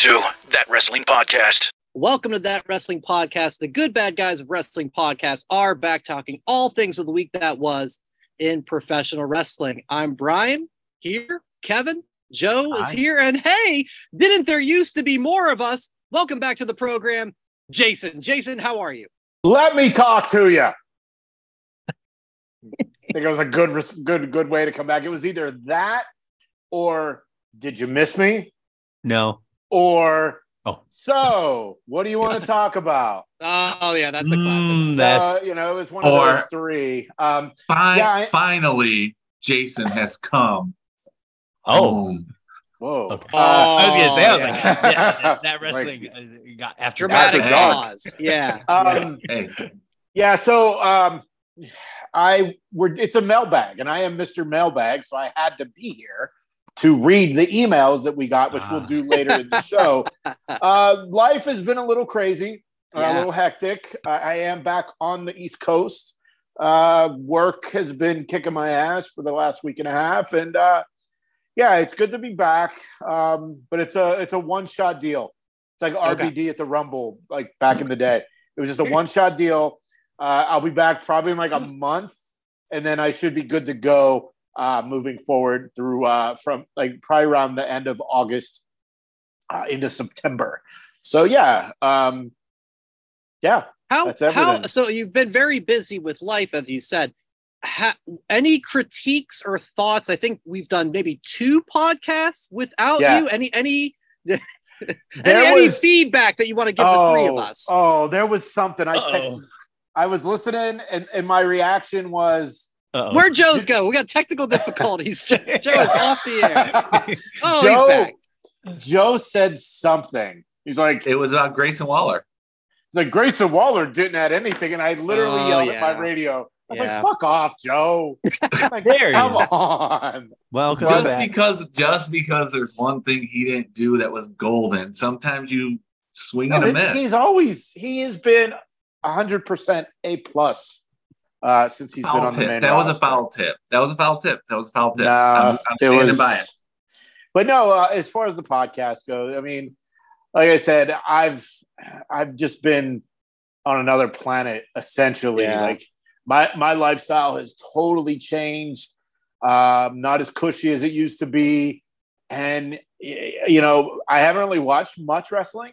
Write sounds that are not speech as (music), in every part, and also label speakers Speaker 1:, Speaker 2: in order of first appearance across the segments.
Speaker 1: to That Wrestling Podcast.
Speaker 2: Welcome to That Wrestling Podcast. The good bad guys of wrestling podcast are back talking all things of the week that was in professional wrestling. I'm Brian here. Kevin, Joe is
Speaker 3: Hi.
Speaker 2: here. And hey, didn't there used to be more of us? Welcome back to the program, Jason. Jason, how are you?
Speaker 3: Let me talk to you. I think it was a good, good, good way to come back. It was either that, or did you miss me,
Speaker 4: No.
Speaker 3: Or
Speaker 4: Oh.
Speaker 3: so what do you want to talk about? (laughs)
Speaker 2: Oh, yeah, that's a classic.
Speaker 4: Mm,
Speaker 3: Uh,
Speaker 4: that's
Speaker 3: you know, it was one of
Speaker 5: Or-
Speaker 3: those three. Um,
Speaker 5: Fi-
Speaker 3: Yeah, I-
Speaker 5: finally, Jason has come.
Speaker 4: oh.
Speaker 5: home.
Speaker 3: whoa,
Speaker 4: Okay.
Speaker 2: Oh,
Speaker 4: I was gonna say, I was like,
Speaker 3: yeah. (laughs)
Speaker 4: yeah, that, that (laughs) wrestling uh, got after
Speaker 2: Dramatic
Speaker 3: After dark.
Speaker 2: pause. Yeah.
Speaker 3: Um,
Speaker 5: Hey,
Speaker 3: Yeah, so um I we're it's a mailbag, and I am Mr. Mailbag, so I had to be here to read the emails that we got, which we'll
Speaker 4: Ah.
Speaker 3: do later in the show. (laughs) Uh life has been a little crazy,
Speaker 2: Yeah.
Speaker 3: a little hectic. I, I am back on the East Coast. Uh work has been kicking my ass for the last week and a half, and uh yeah, it's good to be back. Um, but it's a it's a one shot deal. It's like
Speaker 2: Okay.
Speaker 3: At the Rumble, like back in the day. It was just a (laughs) one shot deal. Uh, I'll be back probably in like a month, and then I should be good to go uh, moving forward through uh, from like probably around the end of August uh, into September. So yeah, um, yeah.
Speaker 2: How,
Speaker 3: That's
Speaker 2: how, so you've been very busy with life, as you said. Ha, any critiques or thoughts? I think we've done maybe two podcasts without
Speaker 3: Yeah.
Speaker 2: you. Any, any, (laughs) any, any
Speaker 3: was-
Speaker 2: feedback that you want to give the three of us?
Speaker 3: oh, there was something I texted. I was listening, and, and my reaction was
Speaker 4: Uh-oh.
Speaker 2: Where'd Joe's go? We got technical difficulties. Joe, (laughs) Joe is off the air. (laughs) Oh,
Speaker 3: Joe-
Speaker 2: he's back.
Speaker 3: Joe said something. He's like,
Speaker 5: it was about Grayson Waller.
Speaker 3: It's like Grayson Waller didn't add anything, and I literally
Speaker 2: Oh,
Speaker 3: yelled at my radio. I was
Speaker 2: Yeah.
Speaker 3: like, "Fuck off, Joe!" (laughs) Like,
Speaker 4: There
Speaker 3: come
Speaker 4: is.
Speaker 3: on.
Speaker 4: Well,
Speaker 5: Just
Speaker 4: back.
Speaker 5: because, just because there's one thing he didn't do that was golden. Sometimes you swing and a miss.
Speaker 3: he's always he has been hundred percent a plus uh, since he's been
Speaker 5: foul
Speaker 3: on the main.
Speaker 5: That was a foul tip. That was a foul tip. That was a foul tip.
Speaker 3: No,
Speaker 5: I'm, I'm standing
Speaker 3: was-
Speaker 5: by it.
Speaker 3: But no, uh, as far as the podcast goes, I mean, like I said, I've I've just been on another planet essentially.
Speaker 2: Yeah.
Speaker 3: Like my my lifestyle has totally changed. Um, not as cushy as it used to be, and you know, I haven't really watched much wrestling.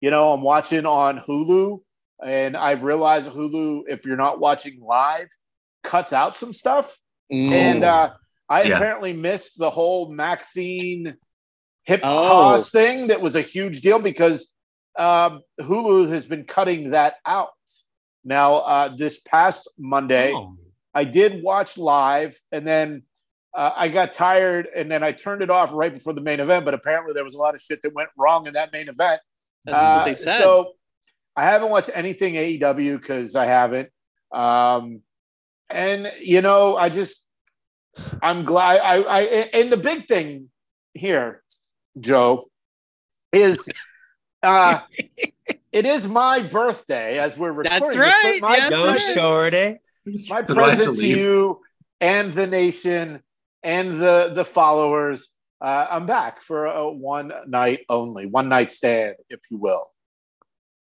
Speaker 3: You know, I'm watching on Hulu, and I've realized Hulu, if you're not watching live, cuts out some stuff.
Speaker 2: Mm.
Speaker 3: And uh, I
Speaker 5: Yeah.
Speaker 3: apparently missed the whole Maxine hip
Speaker 2: Oh.
Speaker 3: toss thing that was a huge deal because um, Hulu has been cutting that out. Now, uh, this past Monday,
Speaker 4: Oh.
Speaker 3: I did watch live and then uh, I got tired and then I turned it off right before the main event. But apparently, there was a lot of shit that went wrong in that main event.
Speaker 2: That's
Speaker 3: Uh,
Speaker 2: what they said.
Speaker 3: So I haven't watched anything AEW because I haven't. Um, and you know, I just I'm glad. I, I and the big thing here, Joe, is uh, (laughs) it is my birthday as we're recording.
Speaker 2: That's right.
Speaker 3: My,
Speaker 2: Yes,
Speaker 4: Go
Speaker 2: it is.
Speaker 4: shorty.
Speaker 3: my
Speaker 5: Do I have to
Speaker 3: present to you and the nation and the the followers. Uh, I'm back for a one night only, one night stand, if you will.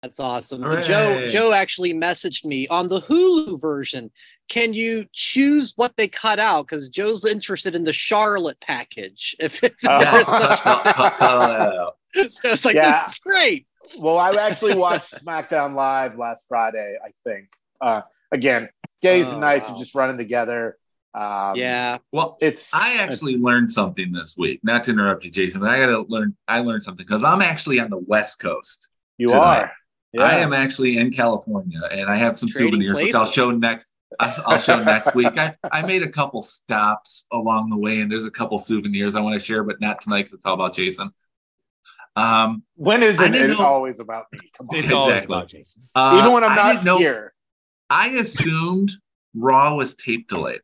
Speaker 2: That's awesome.
Speaker 5: Hooray.
Speaker 2: Joe Joe actually messaged me on the Hulu version. Can you choose what they cut out? Because Joe's interested in the Charlotte package. (laughs) If, if
Speaker 3: Oh.
Speaker 2: there's such (laughs) was (laughs) like,
Speaker 3: Yeah.
Speaker 2: this is great.
Speaker 3: Well, I actually watched SmackDown Live last Friday, I think. Uh, again, days
Speaker 2: Oh,
Speaker 3: and nights
Speaker 2: wow.
Speaker 3: are just running together. Um,
Speaker 2: yeah.
Speaker 5: Well,
Speaker 3: It's
Speaker 5: I actually learned something this week. Not to interrupt you, Jason, but I got to learn. I learned something because I'm actually on the West Coast.
Speaker 3: you
Speaker 5: tonight.
Speaker 3: are. Yeah.
Speaker 5: I am actually in California, and I have some
Speaker 2: Trading
Speaker 5: souvenirs, which I'll show next. I'll I'll show next week. I, I made a couple stops along the way, and there's a couple souvenirs I want to share, but not tonight because it's all about Jason. Um,
Speaker 3: When is it,
Speaker 5: didn't know-
Speaker 3: always about me? Come on.
Speaker 4: It's always about Jason.
Speaker 5: uh,
Speaker 3: Even when I'm not
Speaker 5: didn't know-
Speaker 3: here.
Speaker 5: I assumed Raw was tape delayed.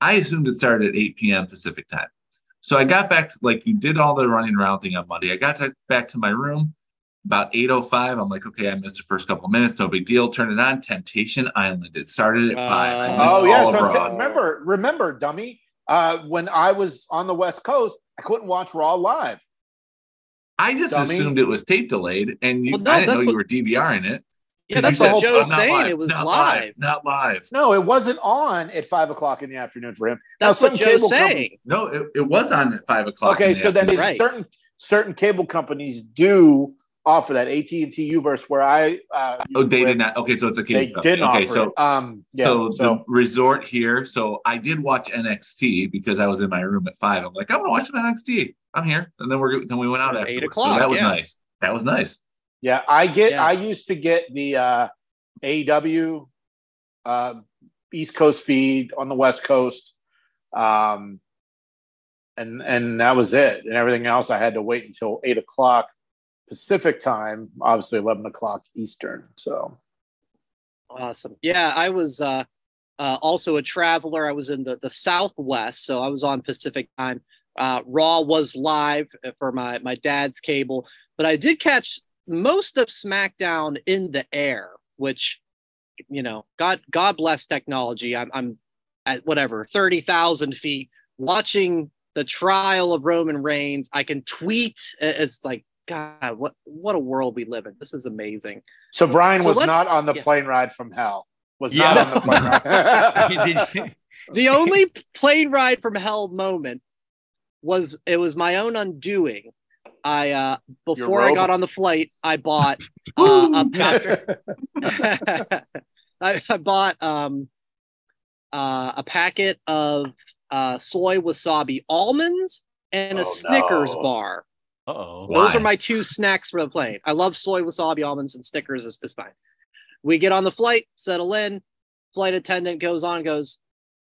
Speaker 5: I assumed it started at 8 p.m. Pacific time. So I got back to like you did all the running around thing on Monday. I got to, back to my room about 8.05. I'm like, okay, I missed the first couple of minutes. No big deal. Turn it on. Temptation Island. It started at 5. I missed
Speaker 3: Oh yeah,
Speaker 5: all of
Speaker 3: so
Speaker 5: Raw.
Speaker 3: remember, remember, dummy. Uh, when I was on the West Coast, I couldn't watch Raw live.
Speaker 5: I just
Speaker 3: Dummy.
Speaker 5: assumed it was tape delayed, and you,
Speaker 2: Well, no,
Speaker 5: I didn't know
Speaker 2: that's
Speaker 5: you
Speaker 2: what-
Speaker 5: were DVRing it.
Speaker 2: Yeah, that's what
Speaker 3: the
Speaker 5: said,
Speaker 2: Joe's
Speaker 5: "Oh,
Speaker 2: saying.
Speaker 5: live,
Speaker 2: It was
Speaker 5: not
Speaker 2: live.
Speaker 5: not live.
Speaker 3: No, it wasn't on at five o'clock in the afternoon for him. Now,
Speaker 2: That's what Joe's
Speaker 3: cable company-
Speaker 2: saying.
Speaker 5: No, it, it was on at five o'clock.
Speaker 3: Okay,
Speaker 5: in the
Speaker 3: so then.
Speaker 2: Right.
Speaker 3: certain certain cable companies do offer that AT and T Uverse where I uh,
Speaker 5: oh, they did not. Okay, so it's okay
Speaker 3: They didn't
Speaker 5: okay,
Speaker 3: offer
Speaker 5: so
Speaker 3: it. Um, yeah,
Speaker 5: so,
Speaker 3: so,
Speaker 5: the resort here. So I did watch NXT because I was in my room at five. I'm like, I'm gonna watch some NXT. I'm here, and then we're then we went out
Speaker 2: at was
Speaker 5: after
Speaker 2: eight
Speaker 5: So
Speaker 2: o'clock,
Speaker 5: that was
Speaker 2: yeah.
Speaker 5: nice. That was nice.
Speaker 3: yeah, I get.
Speaker 2: Yeah.
Speaker 3: I used to get the uh, AEW uh, East Coast feed on the West Coast, um, and and that was it. And everything else, I had to wait until eight o'clock Pacific time. Obviously, eleven o'clock Eastern. So
Speaker 2: Awesome. Yeah, I was uh, uh, also a traveler. I was in the, the Southwest, so I was on Pacific time. Uh, Raw was live for my, my dad's cable, but I did catch most of SmackDown in the air, which, you know, God God bless technology. I'm, I'm at whatever, 30,000 feet watching the trial of Roman Reigns. I can tweet. It's like, God, what, what a world we live in. This is amazing.
Speaker 3: So Brian
Speaker 2: So
Speaker 3: was not on the
Speaker 2: yeah.
Speaker 3: plane ride from hell. Was
Speaker 4: Yeah.
Speaker 3: not on the plane ride. (laughs)
Speaker 4: Did you? (laughs)
Speaker 2: the only plane ride from hell moment was it was my own undoing. I uh before I got on the flight, I bought (laughs) uh, a pack. I, I bought um uh, a packet of uh soy wasabi almonds and a
Speaker 3: Oh,
Speaker 2: Snickers
Speaker 3: no.
Speaker 2: bar.
Speaker 4: Uh-oh.
Speaker 2: Those
Speaker 5: Why?
Speaker 2: are my two snacks for the plane. I love soy wasabi almonds and Snickers is, is fine. We get on the flight, settle in. Flight attendant goes on, goes,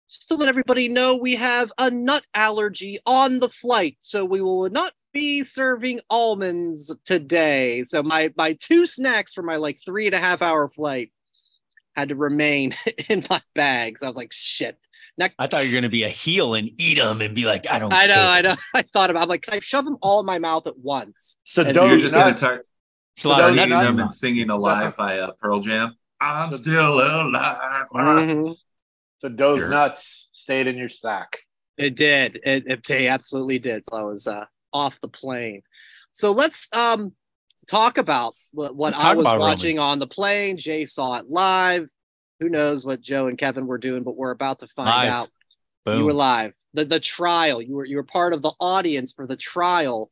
Speaker 2: just to let everybody know we have a nut allergy on the flight, so we will not be serving almonds today. So my my two snacks for my like three and a half hour flight had to remain (laughs) in my bags. I was like, shit.
Speaker 4: I thought you were gonna be a heel and eat them and be like, I don't.
Speaker 2: I know,
Speaker 4: care.
Speaker 2: I know. (laughs) I thought about. I'm like, can I shove them all in my mouth at once?
Speaker 3: so
Speaker 2: And
Speaker 5: You're
Speaker 3: those
Speaker 5: just gonna
Speaker 3: nuts,
Speaker 5: start
Speaker 4: Slaughter
Speaker 5: eating
Speaker 4: nuts.
Speaker 5: them and singing alive by uh, Pearl Jam. I'm
Speaker 3: So-
Speaker 5: still alive.
Speaker 2: Mhm.
Speaker 3: so those
Speaker 5: Sure.
Speaker 3: nuts stayed in your sack.
Speaker 2: It did. It, it they absolutely did. So I was uh, off the plane. So let's um talk about what, what I was
Speaker 4: about Roman.
Speaker 2: watching on the plane. Jay saw it live. Who knows what Joe and Kevin were doing, but we're about to find
Speaker 4: Live.
Speaker 2: out.
Speaker 4: Boom.
Speaker 2: You were live. The the trial. You were you were part of the audience for the trial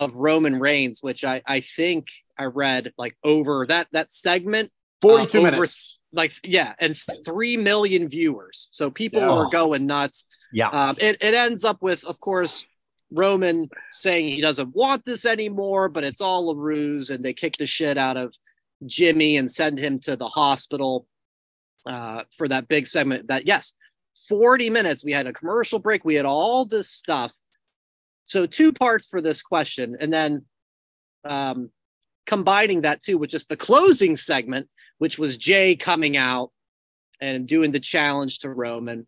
Speaker 2: of Roman Reigns, which I I think I read like over that that segment
Speaker 3: Forty-two
Speaker 2: over-
Speaker 3: minutes.
Speaker 2: like yeah and 3 million viewers so people
Speaker 3: Yeah.
Speaker 2: were going nuts
Speaker 4: yeah.
Speaker 2: um, it, it ends up with of course roman saying he doesn't want this anymore but it's all a ruse and they kick the shit out of jimmy and send him to the hospital uh, for that big segment that yes 40 minutes we had a commercial break we had all this stuff so two parts for this question and then um, combining that too with just the closing segment which was Jay coming out and doing the challenge to Roman.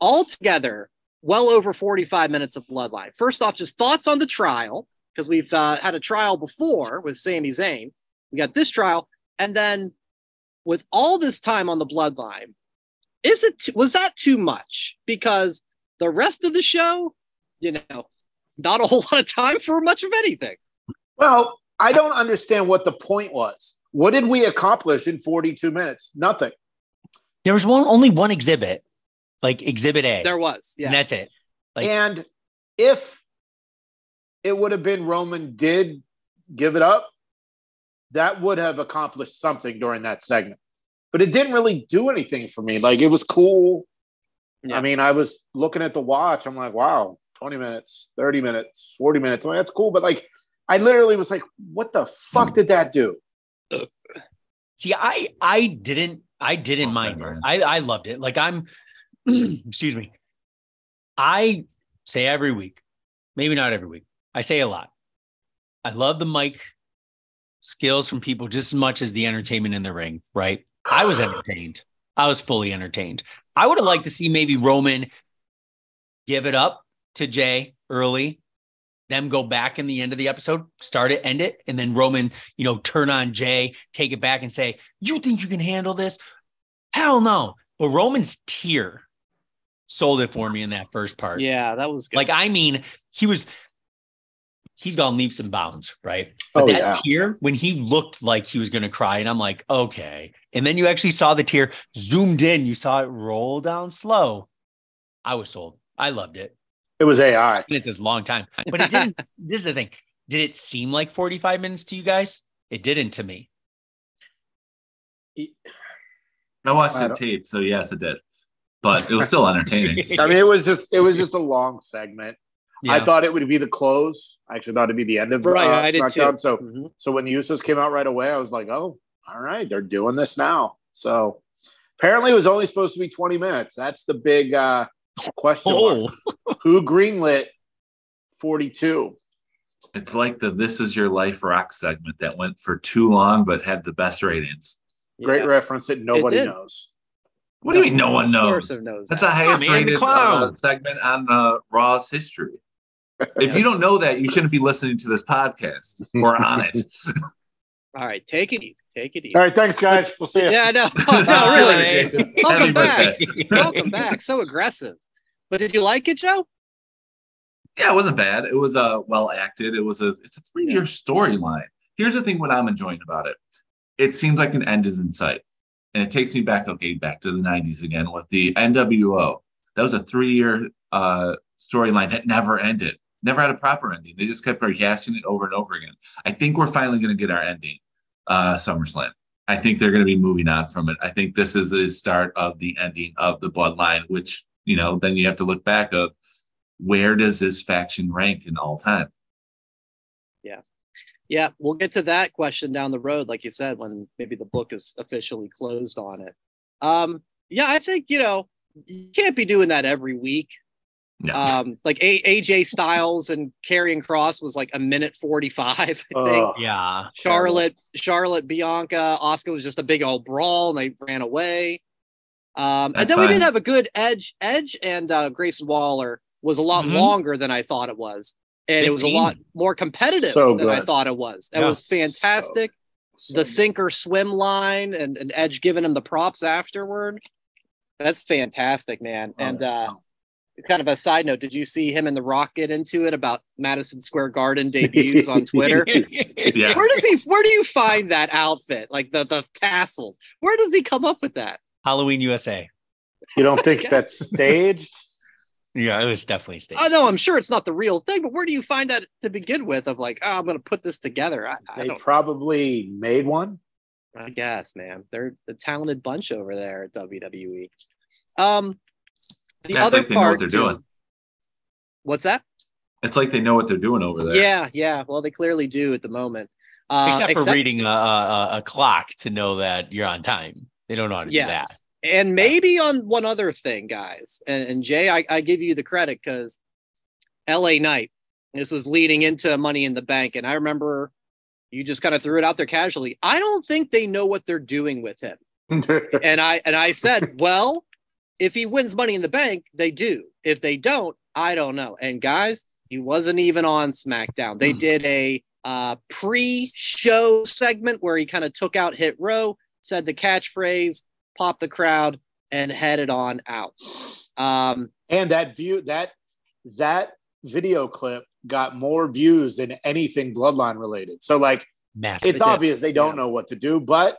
Speaker 2: Altogether, well over 45 minutes of Bloodline. First off, just thoughts on the trial, because we've uh, had a trial before with Sami Zayn. We got this trial. And then with all this time on the Bloodline, is it t- was that too much? Because the rest of the show, you know, not a whole lot of time for much of anything.
Speaker 3: Well, I don't understand what the point was. What did we accomplish in 42 minutes? Nothing.
Speaker 4: There was one only one exhibit, like exhibit A.
Speaker 2: There was, yeah.
Speaker 4: And that's it. Like-
Speaker 3: and if it would have been Roman did give it up, that would have accomplished something during that segment. But it didn't really do anything for me. Like it was cool.
Speaker 2: Yeah.
Speaker 3: I mean, I was looking at the watch. I'm like, wow, 20 minutes, 30 minutes, 40 minutes. Well, that's cool. But like, I literally was like, what the fuck did that do? (laughs)
Speaker 4: See, I I didn't I didn't
Speaker 5: Well
Speaker 4: mind it. I I loved it. Like I'm (clears throat) excuse me. I say every week, maybe not every week. I say a lot. I love the mic skills from people just as much as the entertainment in the ring, right? I was entertained. I was fully entertained. I would have liked to see maybe Roman give it up to Jay early, them go back in the end of the episode, start it, end it, and then Roman, you know, turn on Jay, take it back and say, You think you can handle this? Hell no. But Roman's tear sold it for me in that first part.
Speaker 2: Yeah, that was good.
Speaker 4: Like, I mean, he was he's gone leaps and bounds, right? But
Speaker 3: Oh,
Speaker 4: that
Speaker 3: yeah.
Speaker 4: tear, when he looked like he was going to cry, and I'm like, okay. And then you actually saw the tear zoomed in, you saw it roll down slow. I was sold. I loved it.
Speaker 3: It was AI.
Speaker 4: And it's a long time, but it didn't. (laughs) this is the thing. Did it seem like 45 minutes to you guys? It didn't to me.
Speaker 5: I watched
Speaker 3: I
Speaker 5: the tape, so yes, it did. But it was still (laughs) entertaining.
Speaker 3: I mean, it was just it was just a long segment. I thought it would be the close. I actually thought it'd be the end of
Speaker 2: Right,
Speaker 3: uh,
Speaker 2: I did too.
Speaker 3: SmackDown. So
Speaker 2: Mhm.
Speaker 3: so when the Usos came out right away, I was like, oh, all right, they're doing this now. So apparently, it was only supposed to be twenty minutes. That's the big uh, question.
Speaker 4: Oh. (laughs)
Speaker 3: Who greenlit forty two?
Speaker 5: It's like the This Is Your Life rock segment that went for too long but had the best ratings.
Speaker 3: Great reference that nobody knows.
Speaker 5: What do you mean no one knows?
Speaker 2: knows
Speaker 5: That's
Speaker 2: that.
Speaker 5: the highest
Speaker 4: man, the
Speaker 5: rated uh, segment on uh, Raw's history. If you don't know that, you shouldn't be listening to this podcast or on it. (laughs)
Speaker 2: All right, take it easy. Take it easy.
Speaker 3: All right, thanks, guys. We'll see you.
Speaker 2: Yeah, I know. No, (laughs)
Speaker 5: silly, (laughs)
Speaker 2: really.
Speaker 5: Jason.
Speaker 2: Welcome back. Welcome back. So aggressive. But did you like it, Joe?
Speaker 5: Yeah, it wasn't bad. It was uh, well acted. It was a it's a three year storyline. Here's the thing: what I'm enjoying about it, it seems like an end is in sight, and it takes me back, okay, back to the '90s again with the NWO. That was a three year uh, storyline that never ended, never had a proper ending. They just kept rehashing it over and over again. I think we're finally going to get our ending, uh, SummerSlam. I think they're going to be moving on from it. I think this is the start of the ending of the bloodline, which you know, then you have to look back of where does this faction rank in all time?
Speaker 2: Yeah, Yeah. we'll get to that question down the road, like you said, when maybe the book is officially closed on it. Um, yeah, I think you know you can't be doing that every week.
Speaker 5: No.
Speaker 2: Um, like a- AJ Styles and Karrion Kross was like a minute forty five. I think.
Speaker 3: Ugh.
Speaker 4: yeah.
Speaker 2: Charlotte, Charlotte, Bianca, Asuka was just a big old brawl, and they ran away. Um, and
Speaker 5: That's
Speaker 2: then we
Speaker 5: fine.
Speaker 2: did have a good Edge. Edge and uh, Grayson Waller was a lot
Speaker 4: Mhm.
Speaker 2: longer than I thought it was, and it was a lot more competitive
Speaker 3: So
Speaker 2: than I thought it was. That
Speaker 4: Yeah.
Speaker 2: was fantastic.
Speaker 3: So
Speaker 2: the
Speaker 3: good.
Speaker 2: sink or swim line and, and Edge giving him the props afterward. That's fantastic, man.
Speaker 3: Oh,
Speaker 2: and uh, kind of a side note, did you see him and The Rock get into it about Madison Square Garden (laughs) debuts on Twitter? (laughs)
Speaker 5: yeah.
Speaker 2: Where does he? Where do you find that outfit? Like the the tassels. Where does he come up with that?
Speaker 4: Halloween USA.
Speaker 3: You don't think (laughs) that's staged?
Speaker 4: Yeah, it was definitely staged.
Speaker 2: I know. I'm sure it's not the real thing, but where do you find that to begin with? Of like, oh, I'm going to put this together. I, I
Speaker 3: They
Speaker 2: don't.
Speaker 3: probably made one.
Speaker 2: I guess, man. They're a talented bunch over there at WWE. Um, the
Speaker 5: That's
Speaker 2: other
Speaker 5: like they know
Speaker 2: part.
Speaker 5: what they're doing.
Speaker 2: What's that?
Speaker 5: It's like they know what they're doing over there.
Speaker 2: Yeah, yeah. Well, they clearly do at the moment. Uh,
Speaker 4: except for reading a, a, a clock to know that you're on time. They don't know how to do that.
Speaker 2: Yes. And maybe on one other thing, guys. And, and Jay, I, I give you the credit because LA Knight, this was leading into Money in the Bank. And I remember you just kind of threw it out there casually. I don't think they know what they're doing with him. (laughs) And I and I said, well, if he wins Money in the Bank, they do. If they don't, I don't know. And guys, he wasn't even on SmackDown. They did a uh, pre-show segment where he kind of took out Hit Row, said the catchphrase, popped the crowd, and headed on out. Um,
Speaker 3: and that view that that video clip got more views than anything bloodline related. So like
Speaker 4: Massive.
Speaker 3: it's obvious they don't
Speaker 2: Yeah.
Speaker 3: know what to do, but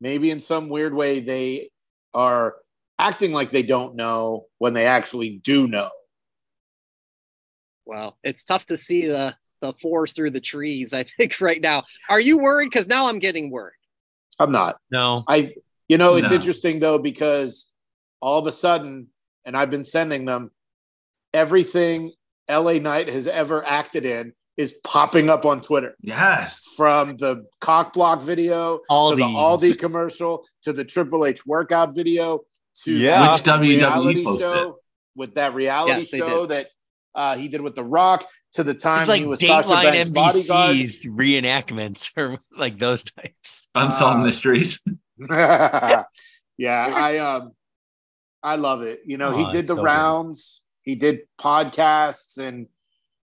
Speaker 3: maybe in some weird way they are acting like they don't know when they actually do know.
Speaker 2: well, it's tough to see the the forest through the trees. I think (laughs) right now. Are you worried? Because now I'm getting worried.
Speaker 3: I'm not.
Speaker 4: no.
Speaker 3: I you know it's
Speaker 5: No.
Speaker 3: interesting though because all of a sudden, and I've been sending them everything LA Knight has ever acted in is popping up on Twitter.
Speaker 5: Yes.
Speaker 3: From the cock block video to the Aldi commercial to the Triple H workout video to
Speaker 4: Yeah.
Speaker 5: Which WWE posted.
Speaker 3: show with that reality
Speaker 2: Yes, they
Speaker 3: show that uh, he did with The Rock to the time
Speaker 4: It's like
Speaker 3: he was Sasha Banks'
Speaker 4: Dateline
Speaker 3: bodyguard.
Speaker 4: Reenactments or (laughs) like those types.
Speaker 5: Unsolved
Speaker 3: Uh,
Speaker 5: mysteries. (laughs) (laughs)
Speaker 3: yeah, I um I love it. You know,
Speaker 4: Oh,
Speaker 3: he did the
Speaker 4: so good.
Speaker 3: rounds, he did podcasts and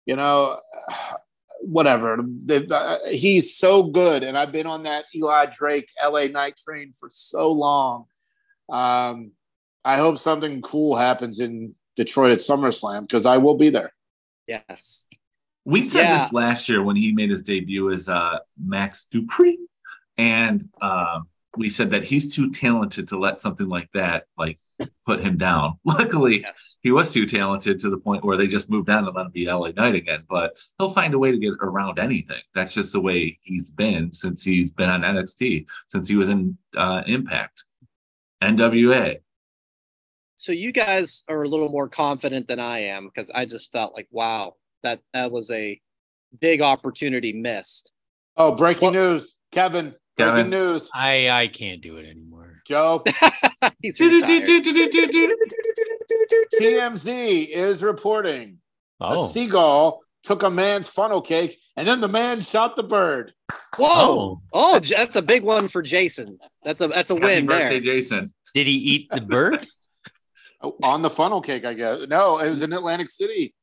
Speaker 3: you know (sighs) whatever. The- uh, he's so good and I've been on that Eli Drake LA Knight train for so long. Um I hope something cool happens in Detroit at SummerSlam because I will be there.
Speaker 2: Yes.
Speaker 5: We said
Speaker 2: Yeah.
Speaker 5: this last year when he made his debut as uh, Max Dupri, and um, we said that he's too talented to let something like that like put him down. (laughs) Luckily,
Speaker 2: Yes.
Speaker 5: he was too talented to the point where they just moved on and let him be LA Knight again. But he'll find a way to get around anything. That's just the way he's been since he's been on NXT, since he was in uh, Impact, NWA.
Speaker 2: So you guys are a little more confident than I am because I just felt like, wow, that that was a big opportunity missed.
Speaker 3: Oh, breaking
Speaker 2: Well-
Speaker 3: news, Kevin. Breaking news,
Speaker 4: I I can't do it anymore.
Speaker 3: Joe.
Speaker 2: He's retired.
Speaker 3: TMZ is reporting a
Speaker 4: Oh,
Speaker 3: seagull took a man's funnel cake and then the man shot the bird.
Speaker 2: Whoa!
Speaker 4: oh,
Speaker 2: Oh, that's a big one for Jason. That's a that's a
Speaker 5: Happy
Speaker 2: win
Speaker 5: birthday,
Speaker 2: there.
Speaker 5: Jason.
Speaker 4: did he eat the bird?
Speaker 3: Oh, on the funnel cake, I guess. No, it was in Atlantic City.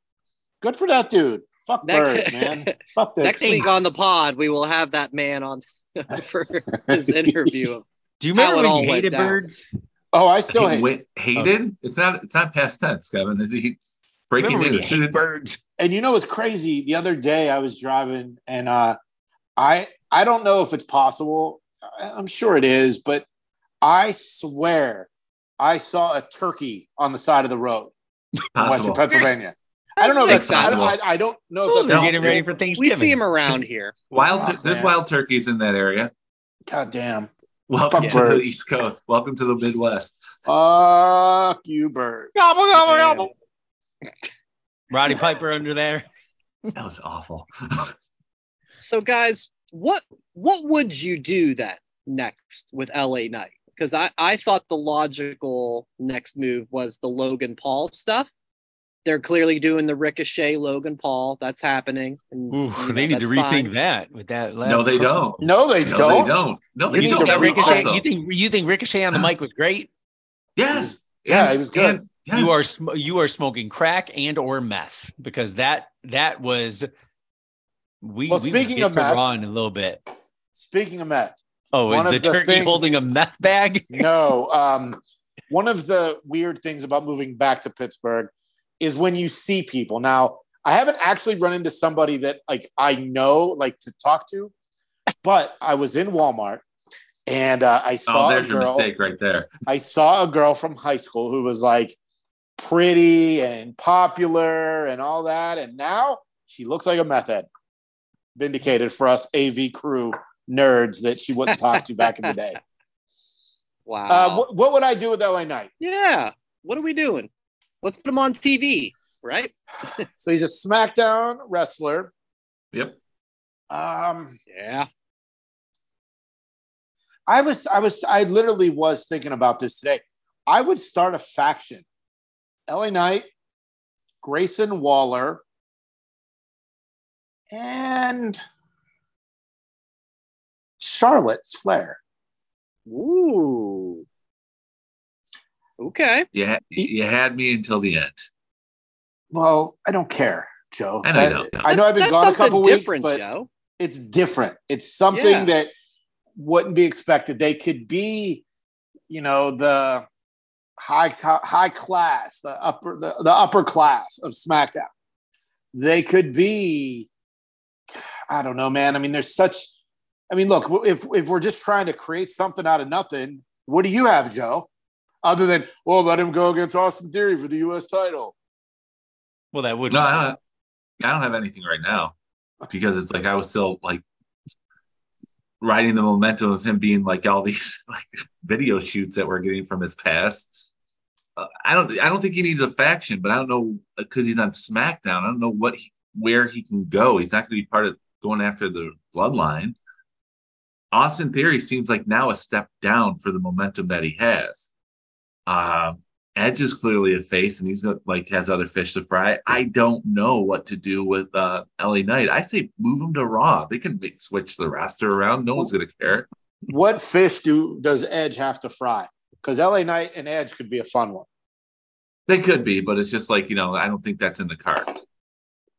Speaker 3: Good for that dude. Fuck birds, man. Fuck that.
Speaker 2: Next week on the pod, we will have that man on (laughs) for his interview.
Speaker 4: Do you
Speaker 2: How
Speaker 4: remember
Speaker 2: it
Speaker 4: when
Speaker 2: all
Speaker 4: you
Speaker 2: went
Speaker 4: hated
Speaker 2: down.
Speaker 4: birds?
Speaker 3: Oh, I still
Speaker 5: He
Speaker 3: hate.
Speaker 5: wait, hated? It's not. It's not past tense, Kevin. Is he breaking
Speaker 4: Remember when you birds?
Speaker 3: and you know what's crazy? The other day I was driving and uh I I don't know if it's possible. I'm sure it is, but I swear I saw a turkey on the side of the road in Western
Speaker 5: Possible.
Speaker 3: Pennsylvania. I don't know if
Speaker 2: That's
Speaker 3: that's I,
Speaker 5: possible.
Speaker 3: I, I don't know if
Speaker 4: they're
Speaker 3: that's
Speaker 4: getting ready for Thanksgiving.
Speaker 2: We see him around here. (laughs)
Speaker 5: Wild.
Speaker 3: Oh,
Speaker 5: there's
Speaker 3: man.
Speaker 5: wild turkeys in that area.
Speaker 3: God damn.
Speaker 5: Welcome
Speaker 3: Fuck
Speaker 5: to the. East Coast. Welcome to the Midwest.
Speaker 3: Fuck you, bird.
Speaker 4: Gobble, gobble,
Speaker 3: Yeah.
Speaker 4: gobble. Roddy Piper under there.
Speaker 5: That was awful.
Speaker 2: So, guys, what what would you do then next with LA Knight? Because I I thought the logical next move was the Logan Paul stuff. They're clearly doing the Ricochet Logan Paul. That's happening. and,
Speaker 4: Ooh,
Speaker 2: you (laughs) know,
Speaker 4: they need to
Speaker 2: that's
Speaker 4: rethink
Speaker 2: fine.
Speaker 4: that with that last.
Speaker 5: no, they
Speaker 4: promo.
Speaker 5: don't.
Speaker 3: No, they
Speaker 5: No,
Speaker 3: don't.
Speaker 5: they don't. No,
Speaker 3: You
Speaker 5: they
Speaker 3: need
Speaker 5: don't.
Speaker 3: to
Speaker 4: Ricochet,
Speaker 5: awesome.
Speaker 4: you think you think Ricochet on the mic was great?
Speaker 5: Yes.
Speaker 3: Yeah,
Speaker 5: And-
Speaker 3: he was good.
Speaker 5: and- yes.
Speaker 4: You are sm- you are smoking crack and or meth because that that was we.
Speaker 3: Well,
Speaker 4: we
Speaker 3: speaking of meth-
Speaker 4: Raw in a little bit.
Speaker 3: Speaking of meth,
Speaker 4: Oh,
Speaker 3: one
Speaker 4: is the
Speaker 3: the
Speaker 4: turkey
Speaker 3: things-
Speaker 4: holding a meth bag? (laughs)
Speaker 3: no. Um, one of the weird things about moving back to Pittsburgh is when you see people. Now, I haven't actually run into somebody that like I know like to talk to, but I was in Walmart and uh, I saw
Speaker 5: Oh,
Speaker 3: a
Speaker 5: there's your
Speaker 3: girl.
Speaker 5: mistake right there. (laughs)
Speaker 3: I saw a girl from high school who was like pretty and popular and all that, and now she looks like a meth head. Vindicated for us AV crew nerds that she wouldn't talk to back in the day. (laughs)
Speaker 2: Wow.
Speaker 3: Uh, what, what would I do with LA Knight?
Speaker 2: yeah. What are we doing? Let's put him on TV, right? (laughs)
Speaker 3: So he's a SmackDown wrestler.
Speaker 5: Yep.
Speaker 3: Um,
Speaker 2: Yeah.
Speaker 3: I was, I was, I literally was thinking about this today. I would start a faction. LA Knight, Grayson Waller, and Charlotte Flair.
Speaker 2: Ooh. Okay.
Speaker 5: You, ha- you had me until the end.
Speaker 3: Well, I don't care, Joe.
Speaker 5: I know
Speaker 3: I,
Speaker 5: don't.
Speaker 3: I know I've been gone a couple weeks, but
Speaker 2: Joe.
Speaker 3: it's different. It's something
Speaker 2: Yeah.
Speaker 3: that wouldn't be expected. They could be, you know, the high high class, the upper the, the upper class of SmackDown. They could be, I don't know, man. I mean, there's such. I mean, look, if if we're just trying to create something out of nothing, what do you have, Joe? Other than, well, let him go against Austin Theory for the U.S. title.
Speaker 4: Well, that would
Speaker 5: No, I don't. I don't have anything right now because it's like I was still like riding the momentum of him being like all these (laughs) like video shoots that we're getting from his past. Uh, I don't. I don't think he needs a faction, but I don't know because he's on SmackDown. I don't know what he, where he can go. He's not going to be part of going after the Bloodline. Austin Theory seems like now a step down for the momentum that he has. Um, Edge is clearly a face, and he's got like has other fish to fry. I don't know what to do with uh, LA Knight. I say move him to Raw. They can make, switch the roster around. No one's gonna care.
Speaker 3: What fish do does Edge have to fry? Because LA Knight and Edge could be a fun one.
Speaker 5: They could be, but it's just like you know, I don't think that's in the cards.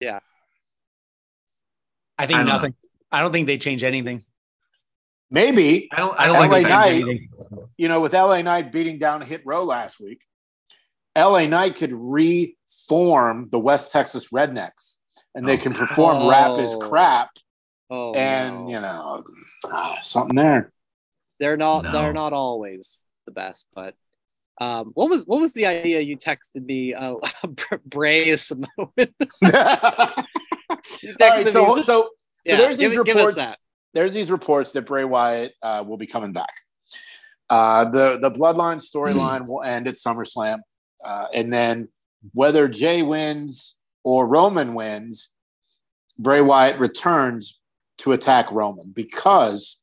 Speaker 4: Yeah, I think
Speaker 5: I don't
Speaker 4: nothing. I don't think they change anything.
Speaker 3: Maybe
Speaker 5: I don't. I don't
Speaker 3: LA
Speaker 5: think
Speaker 4: they
Speaker 5: they
Speaker 3: Knight- you know, with LA Knight beating down Hit Row last week, LA Knight could reform the West Texas Rednecks and they
Speaker 5: Oh,
Speaker 3: can perform rap as
Speaker 2: Oh.
Speaker 3: crap,
Speaker 2: Oh,
Speaker 3: and
Speaker 2: no.
Speaker 3: you know, ah, something there.
Speaker 2: they're not
Speaker 5: No.
Speaker 2: they're not always the best, but um, what was what was the idea you texted me? Uh, (laughs) Bray (laughs) (laughs) is Samoan. You
Speaker 3: All
Speaker 2: texted
Speaker 3: right, so
Speaker 2: me-
Speaker 3: so so
Speaker 2: Yeah,
Speaker 3: there's
Speaker 2: give
Speaker 3: these
Speaker 2: it- give us
Speaker 3: reports. There's these reports that Bray Wyatt uh, will be coming back. Uh, the the Bloodline storyline will end at SummerSlam, uh, and then whether Jay wins or Roman wins, Bray Wyatt returns to attack Roman because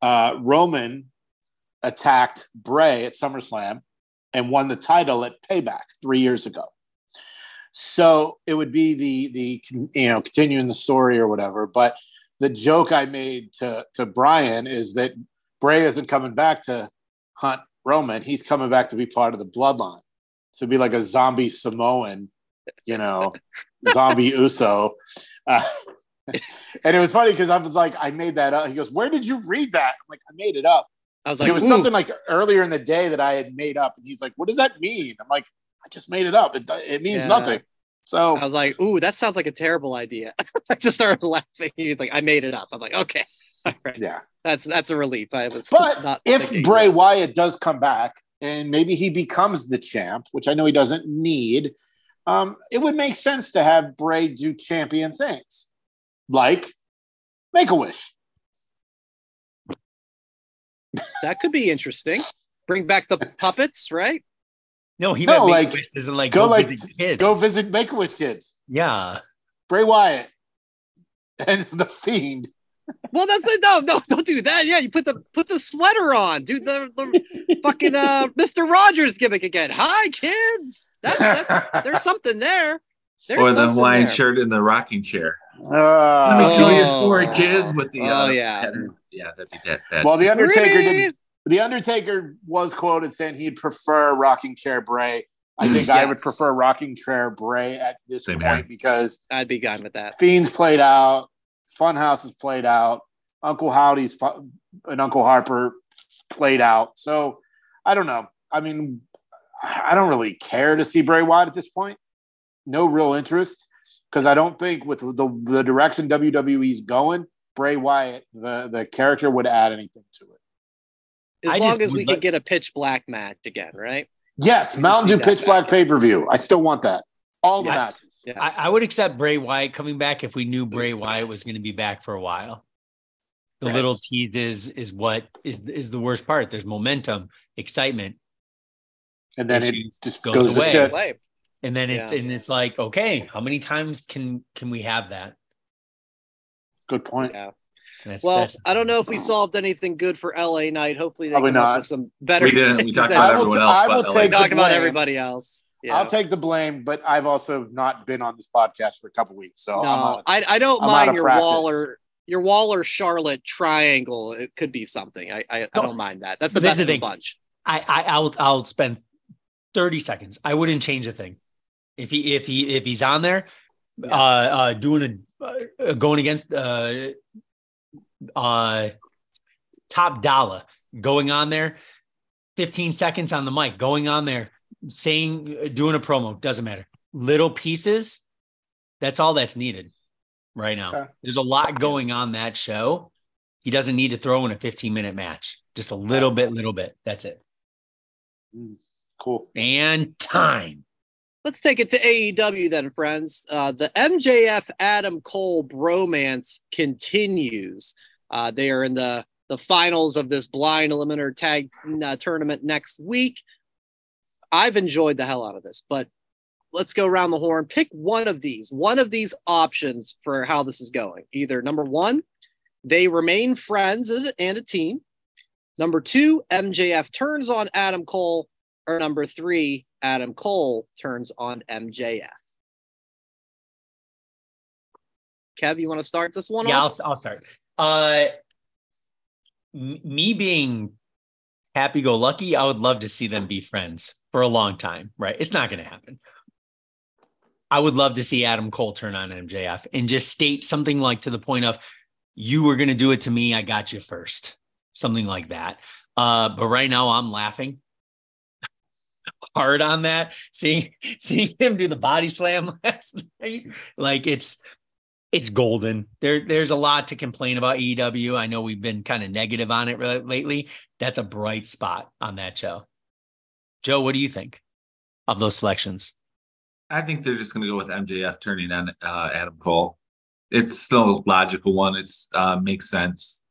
Speaker 3: uh, Roman attacked Bray at SummerSlam and won the title at Payback three years ago. So it would be the the you know continuing the story or whatever. But the joke I made to to Brian is that Bray isn't coming back to hunt Roman. He's coming back to be part of the bloodline. To be like a zombie Samoan, you know, (laughs) zombie Uso. Uh, and it was funny because I was like, I made that up. He goes, Where did you read that? I'm like, I made it up.
Speaker 2: I was like,
Speaker 3: it was
Speaker 2: "Ooh."
Speaker 3: something like earlier in the day that I had made up. And he's like, What does that mean? I'm like, I just made it up. It, it means
Speaker 2: Yeah.
Speaker 3: nothing. So
Speaker 2: I was like, "Ooh, that sounds like a terrible idea." (laughs) I just started laughing. He's like, "I made it up." I'm like, "Okay, (laughs) right,
Speaker 3: yeah.
Speaker 2: that's that's a relief." I was
Speaker 3: But if Bray Wyatt does come back and maybe he becomes the champ, which I know he doesn't need, um, it would make sense to have Bray do champion things like make a wish.
Speaker 2: that could be interesting. Bring back the (laughs) puppets, right?
Speaker 4: No, he
Speaker 3: No,
Speaker 4: meant
Speaker 3: like,
Speaker 4: make wishes and like
Speaker 3: go
Speaker 4: go,
Speaker 3: like
Speaker 4: visit kids.
Speaker 3: go visit Make a Wish kids.
Speaker 4: Yeah.
Speaker 3: Bray Wyatt and (laughs) the Fiend.
Speaker 2: Well, that's it. No, no, don't do that. Yeah, you put the put the sweater on. Do the, the (laughs) fucking uh Mr. Rogers gimmick again. Hi, kids. That's, that's (laughs) there's something there. There's
Speaker 5: or the Hawaiian
Speaker 2: there.
Speaker 5: shirt in the rocking chair.
Speaker 3: Uh,
Speaker 5: Let me tell you a story, kids. With the
Speaker 2: Oh,
Speaker 5: uh,
Speaker 2: yeah.
Speaker 5: header. yeah, that'd be that. that.
Speaker 3: well, the Undertaker
Speaker 2: Ruby!
Speaker 3: did. The Undertaker was quoted saying he'd prefer rocking chair Bray. I think I would prefer rocking chair Bray at this
Speaker 5: Same
Speaker 3: point
Speaker 5: here.
Speaker 3: because
Speaker 2: I'd be gone with that.
Speaker 3: Fiends played out, Funhouse is played out, Uncle Howdy's fu- and Uncle Harper played out. So I don't know. I mean, I don't really care to see Bray Wyatt at this point. No real interest because I don't think with the, the direction WWE's going, Bray Wyatt, the, the character would add anything to it.
Speaker 2: As
Speaker 4: I
Speaker 2: long
Speaker 4: just
Speaker 2: as we
Speaker 4: would
Speaker 2: can
Speaker 4: like-
Speaker 2: get a pitch black match again, right?
Speaker 3: Yes, Mountain Dew Pitch Black pay per view. I still want that. All the
Speaker 4: Yes.
Speaker 3: matches.
Speaker 2: Yeah.
Speaker 4: I, I would accept Bray Wyatt coming back if we knew Bray Wyatt was going to be back for a while. The
Speaker 3: Yes.
Speaker 4: little teases is what is is the worst part. There's momentum, excitement,
Speaker 3: And then it just
Speaker 4: goes
Speaker 3: goes,
Speaker 4: away.
Speaker 3: shit.
Speaker 4: And then it's
Speaker 2: Yeah.
Speaker 4: and it's like, okay, how many times can can we have that?
Speaker 3: Good point.
Speaker 2: Yeah.
Speaker 4: That's,
Speaker 2: Well,
Speaker 4: that's-
Speaker 2: I don't know if we solved anything good for LA Knight. Hopefully, they
Speaker 3: Probably not.
Speaker 2: some better.
Speaker 5: we didn't. We talked about
Speaker 3: I will
Speaker 5: everyone else.
Speaker 3: I will take
Speaker 5: like,
Speaker 3: the
Speaker 2: talk about everybody else. Yeah.
Speaker 3: I'll take the blame, but I've also not been on this podcast for a couple weeks. So I'm
Speaker 2: No,
Speaker 3: out.
Speaker 2: I, I don't
Speaker 3: I'm
Speaker 2: mind your
Speaker 3: practice.
Speaker 2: Waller, your Waller Charlotte triangle. It could be something. I I, I don't mind that. That's the
Speaker 4: This
Speaker 2: best of
Speaker 4: the
Speaker 2: the
Speaker 4: thing.
Speaker 2: bunch.
Speaker 4: I, I I'll I'll spend 30 seconds. I wouldn't change a thing. If he if he if he's on there
Speaker 2: Yeah.
Speaker 4: uh uh doing a uh, going against uh uh top dollar going on there 15 seconds on the mic going on there saying doing a promo doesn't matter little pieces that's all that's needed right now
Speaker 3: Okay.
Speaker 4: there's a lot going on that show he doesn't need to throw in a 15 minute match just a little bit little bit that's it
Speaker 3: Cool.
Speaker 4: and time.
Speaker 2: Let's take it to AEW then, friends. Uh, the MJF Adam Cole bromance continues. Uh, they are in the the finals of this blind eliminator tag uh, tournament next week. I've enjoyed the hell out of this, but let's go around the horn. Pick one of these, one of these options for how this is going. Either number one, they remain friends and a team. Number two, MJF turns on Adam Cole. Or number three, Adam Cole turns on MJF. Kev, you want to start this one
Speaker 4: Yeah,
Speaker 2: off?
Speaker 4: I'll, I'll start. Uh, m- me being happy go lucky, I would love to see them be friends for a long time, right? It's not going to happen. I would love to see Adam Cole turn on MJF and just state something like to the point of, you were going to do it to me. I got you first. Something like that. Uh, but right now I'm laughing (laughs) hard on that. Seeing (laughs) seeing him do the body slam (laughs) last night, like it's it's golden. There there's a lot to complain about EW. I know we've been kind of negative on it lately. That's a bright spot on that show. Joe, what do you think of those selections?
Speaker 5: I think they're just going to go with MJF turning on uh, Adam Cole. It's still a logical one. It's uh, makes sense,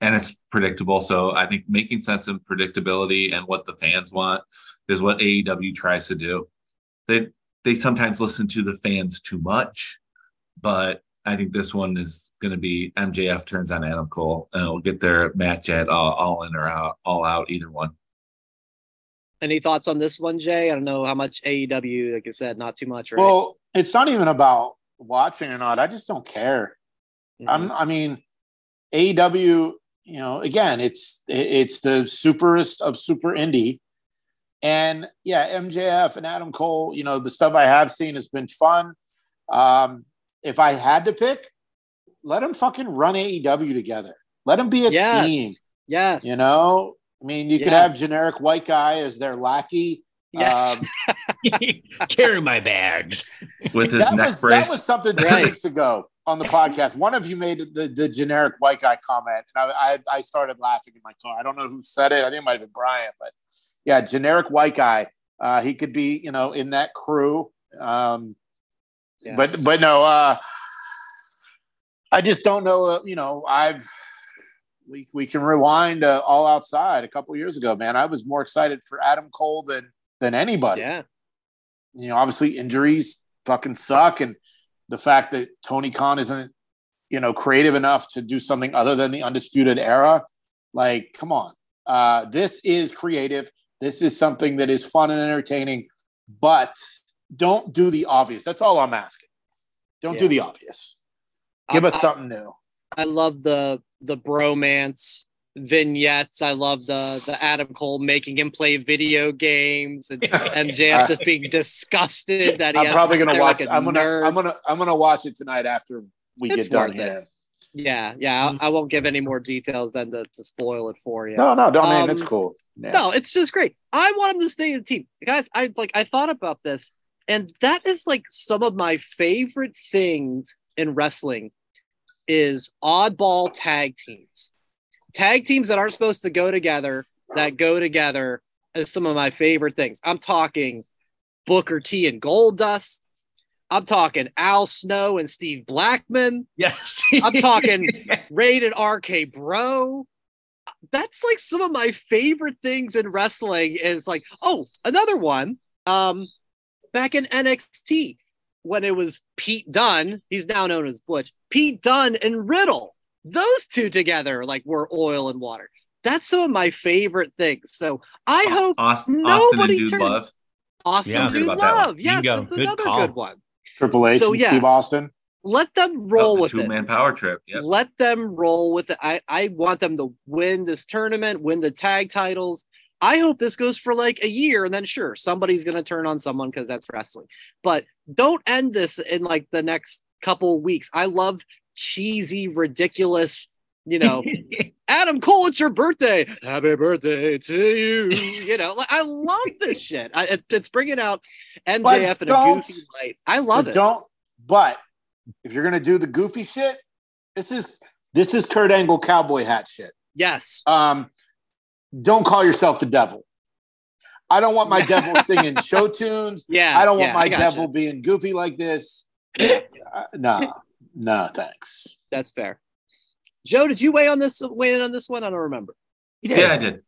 Speaker 5: and it's predictable. So I think making sense and predictability and what the fans want is what AEW tries to do. They they sometimes listen to the fans too much, but I think this one is going to be MJF turns on Adam Cole, and it'll get their match at all, all in or out, all out, either one.
Speaker 2: Any thoughts on this one, Jay? I don't know how much AEW, like I said, not too much, right?
Speaker 3: Well, it's not even about watching or not. I just don't care.
Speaker 2: Mhm.
Speaker 3: I'm, I mean, AEW, you know, again, it's it's the superest of super indie. And yeah, MJF and Adam Cole, you know, the stuff I have seen has been fun. Um, if I had to pick, let them fucking run AEW together. Let them be a
Speaker 2: yes.
Speaker 3: team.
Speaker 2: Yes.
Speaker 3: You know, I mean, you could have generic white guy as their lackey.
Speaker 2: Yes.
Speaker 3: Um, (laughs)
Speaker 4: Carry my bags.
Speaker 5: with his
Speaker 3: that
Speaker 5: neck
Speaker 3: was
Speaker 5: brace.
Speaker 3: that was something two
Speaker 2: Right.
Speaker 3: weeks ago on the podcast. One of you made the, the generic white guy comment, and I, I I started laughing in my car. I don't know who said it. I think it might have been Brian, but yeah, generic white guy. Uh, he could be, you know, in that crew. Um,
Speaker 2: Yeah.
Speaker 3: But but no, uh, I just don't know. Uh, you know, I've we we can rewind uh, all outside a couple years ago, man. I was more excited for Adam Cole than than anybody
Speaker 2: yeah.
Speaker 3: you know, obviously injuries fucking suck, and the fact that Tony Khan isn't, you know, creative enough to do something other than the undisputed era, like, come on, uh, this is creative. This is something that is fun and entertaining, but don't do the obvious. That's all I'm asking. Don't do the obvious. Give
Speaker 2: I-
Speaker 3: us
Speaker 2: I-
Speaker 3: something new.
Speaker 2: I love the the bromance vignettes. I love the the Adam Cole making him play video games and (laughs) MJF (laughs) just being disgusted that he
Speaker 3: I'm
Speaker 2: has
Speaker 3: probably gonna watch.
Speaker 2: like a
Speaker 3: I'm gonna.
Speaker 2: nerd.
Speaker 3: I'm gonna. I'm gonna watch it tonight after we
Speaker 2: It's
Speaker 3: get done
Speaker 2: worth it.
Speaker 3: here.
Speaker 2: Yeah, yeah. I, I won't give any more details than to, to spoil it for you.
Speaker 3: No, no, don't. man,
Speaker 2: Um,
Speaker 3: it's cool. Yeah.
Speaker 2: No, it's just great. I want him to stay in the team. Guys, I like I thought about this, and that is like some of my favorite things in wrestling is oddball tag teams. Tag teams that aren't supposed to go together that go together is some of my favorite things. I'm talking Booker T and Goldust. I'm talking Al Snow and Steve Blackman.
Speaker 4: Yes.
Speaker 2: I'm talking (laughs) rated RK Bro. That's like some of my favorite things in wrestling is like, oh, another one. Um, back in NXT when it was Pete Dunne, he's now known as Butch, Pete Dunne and Riddle. Those two together like were oil and water. That's some of my favorite things. So I hope
Speaker 5: Austin, Austin
Speaker 2: nobody
Speaker 5: Dude
Speaker 2: turns-
Speaker 5: Love.
Speaker 2: Austin
Speaker 4: Yeah.
Speaker 2: Dude
Speaker 5: Forget about.
Speaker 2: Love. Yes,
Speaker 4: Bingo.
Speaker 2: it's
Speaker 4: Good
Speaker 2: another
Speaker 4: call.
Speaker 2: good one.
Speaker 3: Triple H
Speaker 2: So,
Speaker 3: and
Speaker 2: yeah.
Speaker 3: Steve Austin.
Speaker 2: Let them roll with
Speaker 5: two
Speaker 2: it.
Speaker 5: man power trip. Yep.
Speaker 2: Let them roll with it. I, I want them to win this tournament, win the tag titles. I hope this goes for like a year and then sure, somebody's going to turn on someone because that's wrestling. But don't end this in like the next couple weeks. I love cheesy, ridiculous, you know, (laughs) Adam Cole, it's your birthday. Happy birthday to you. You know, like I love this (laughs) shit. I, it, it's bringing out MJF in a goofy light. I love
Speaker 3: but
Speaker 2: it.
Speaker 3: Don't. But if you're gonna do the goofy shit, this is this is Kurt Angle cowboy hat shit.
Speaker 2: Yes.
Speaker 3: Um, don't call yourself the devil. I don't want my (laughs) devil singing show tunes.
Speaker 2: Yeah.
Speaker 3: I don't
Speaker 2: yeah,
Speaker 3: want my
Speaker 2: gotcha.
Speaker 3: devil being goofy like this. Uh, no, no, thanks.
Speaker 2: That's fair. Joe, did you weigh on this weigh in on this one? I don't remember.
Speaker 5: Yeah, I did.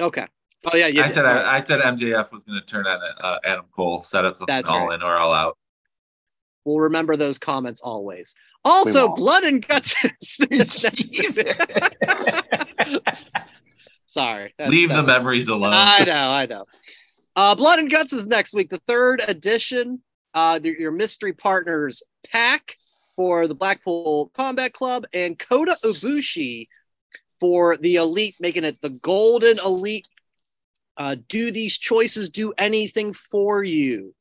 Speaker 2: Okay. Oh yeah, you
Speaker 5: I
Speaker 2: did.
Speaker 5: said
Speaker 2: All right.
Speaker 5: I, I said MJF was going to turn on uh, Adam Cole, set up something
Speaker 2: That's
Speaker 5: all
Speaker 2: right.
Speaker 5: in or all out.
Speaker 2: we'll remember those comments always. Also, blood and guts. (laughs) (laughs)
Speaker 4: Jesus.
Speaker 2: Sorry. That's-
Speaker 5: Leave the
Speaker 2: that's-
Speaker 5: memories alone.
Speaker 2: I know, I know. Uh, Blood and Guts is next week, the third edition. Uh, your- your mystery partners pack for the Blackpool Combat Club and Kota Ibushi for the Elite, making it the Golden Elite. Uh, do these choices do anything for you?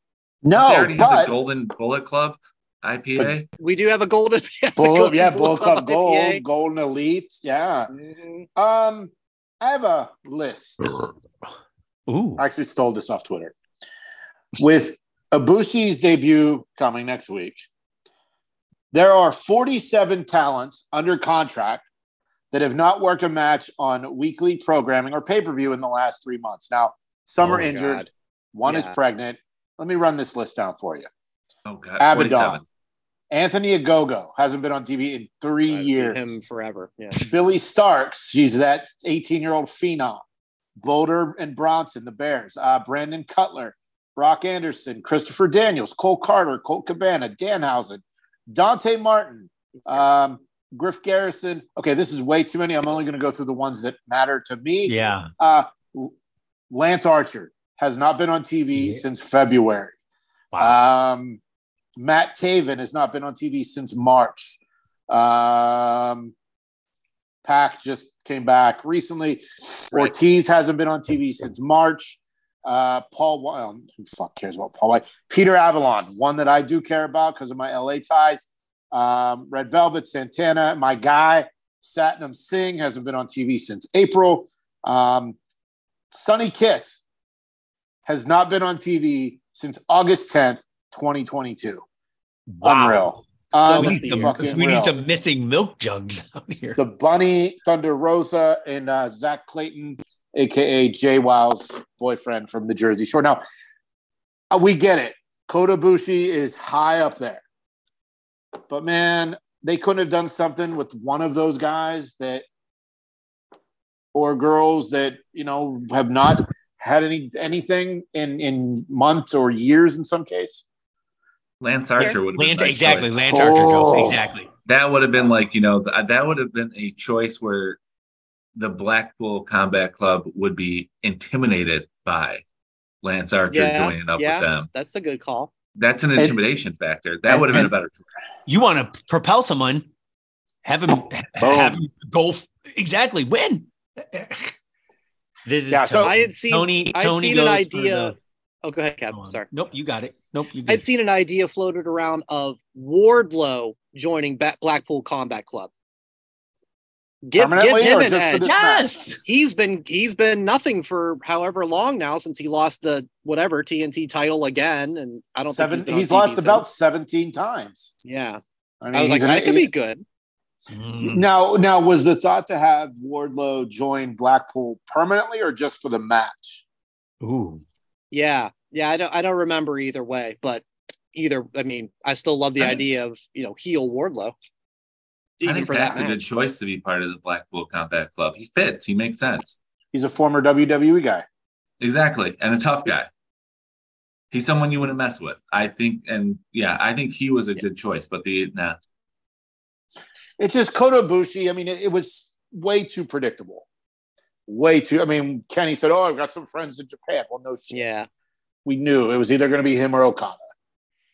Speaker 3: No, but
Speaker 5: the Golden Bullet Club IPA.
Speaker 2: We do have a golden, (laughs) yeah, the Golden
Speaker 3: yeah,
Speaker 2: Bull
Speaker 3: Bull Club Gold,
Speaker 2: IPA.
Speaker 3: Golden Elite. Yeah.
Speaker 2: Mhm.
Speaker 3: Um, I have a list (laughs)
Speaker 4: Ooh.
Speaker 3: I actually stole this off Twitter. With Ibushi's debut coming next week, there are 47 talents under contract that have not worked a match on weekly programming or pay per view in the last three months. Now, some
Speaker 2: Oh
Speaker 3: are injured,
Speaker 2: God.
Speaker 3: one is pregnant. Let me run this list down for you.
Speaker 5: Oh God,
Speaker 3: Abadon,
Speaker 5: 47.
Speaker 3: Anthony Agogo hasn't been on TV in 3
Speaker 2: I've seen
Speaker 3: years.
Speaker 2: him forever. Yeah. (laughs)
Speaker 3: Billie Starkz, she's that 18 year old phenom. Boulder and Bronson, the Bears. Uh, Brandon Cutler, Brock Anderson, Christopher Daniels, Cole Karter, Colt Cabana, Danhausen, Dante Martin, um, Griff Garrison. Okay, this is way too many. I'm only going to go through the ones that matter to me.
Speaker 4: Yeah.
Speaker 3: Uh, Lance Archer has not been on TV
Speaker 4: Yeah.
Speaker 3: since February.
Speaker 4: Wow.
Speaker 3: Um, Matt Taven has not been on TV since March. Um, PAC just came back recently.
Speaker 2: Right.
Speaker 3: Ortiz hasn't been on TV since March. Uh, Paul, well, who fuck cares about Paul White? Peter Avalon, one that I do care about because of my LA ties. Um, Red Velvet, Santana, my guy, Satnam Singh hasn't been on TV since April. Um, Sonny Kiss has not been on TV since August 10th, 2022.
Speaker 4: Wow.
Speaker 3: Unreal.
Speaker 2: Well,
Speaker 4: We need, some, we need some missing milk jugs (laughs) out here.
Speaker 3: The Bunny, Thunder Rosa, and uh, Zack Clayton, aka JWoww's boyfriend from the Jersey Shore. Now, uh, we get it. Kota Bushi is high up there. But man, they couldn't have done something with one of those guys that or girls that, you know, have not had any anything in in months or years in some case.
Speaker 5: Lance Archer would have
Speaker 4: Lance,
Speaker 5: nice
Speaker 4: exactly.
Speaker 5: choice.
Speaker 4: Lance Archer. Joe.
Speaker 3: Oh.
Speaker 4: Exactly.
Speaker 5: That would have been like you know that would have been a choice where the Blackpool Combat Club would be intimidated by Lance Archer
Speaker 2: Yeah,
Speaker 5: joining up
Speaker 2: yeah.
Speaker 5: with them.
Speaker 2: That's a good call.
Speaker 5: That's an
Speaker 3: And-
Speaker 5: intimidation factor. That
Speaker 3: and-
Speaker 5: would have been a better choice.
Speaker 4: You want to propel someone, have him, have him go f- exactly win. This is
Speaker 3: Yeah, so-
Speaker 2: I had seen-
Speaker 4: Tony.
Speaker 2: I had
Speaker 4: Tony
Speaker 2: seen an
Speaker 4: goes for
Speaker 2: idea-
Speaker 4: the-
Speaker 2: Oh, go ahead,
Speaker 4: Go
Speaker 2: Kev.
Speaker 4: on.
Speaker 2: Sorry.
Speaker 4: Nope, you got it. Nope, you
Speaker 2: I'd seen an idea floated around of Wardlow joining Blackpool Combat Club. Give, give
Speaker 3: Permanently
Speaker 2: him
Speaker 3: or
Speaker 2: an
Speaker 3: just
Speaker 2: edge.
Speaker 4: Yes.
Speaker 2: He's been he's been nothing for however long now since he lost the whatever TNT title again, and I don't
Speaker 3: Seven,
Speaker 2: think
Speaker 3: he's,
Speaker 2: been on
Speaker 3: lost
Speaker 2: TV
Speaker 3: about 17 times.
Speaker 2: Yeah,
Speaker 3: I mean,
Speaker 2: I was like,
Speaker 3: he's an-
Speaker 2: that could be good.
Speaker 4: Mm.
Speaker 3: Now, now, was the thought to have Wardlow join Blackpool permanently or just for the match?
Speaker 4: Ooh.
Speaker 2: Yeah, yeah. I don't I don't remember either way, but either I mean, I still love the
Speaker 5: I think-
Speaker 2: idea of you know heel Wardlow.
Speaker 5: I think
Speaker 2: for
Speaker 5: that's a good choice to be part of the Blackpool Combat Club. He fits. He makes sense.
Speaker 3: He's a former WWE guy.
Speaker 5: Exactly, and a tough guy. He's someone you wouldn't mess with. I think, and yeah, I think he was a good choice. But the nah,
Speaker 3: It's just Kota Ibushi. I mean, it, it was way too predictable. Way too. I mean, Kenny said, "Oh, I've got some friends in Japan." Well, no shit.
Speaker 2: Yeah,
Speaker 3: we knew it was either going to be him or Okada.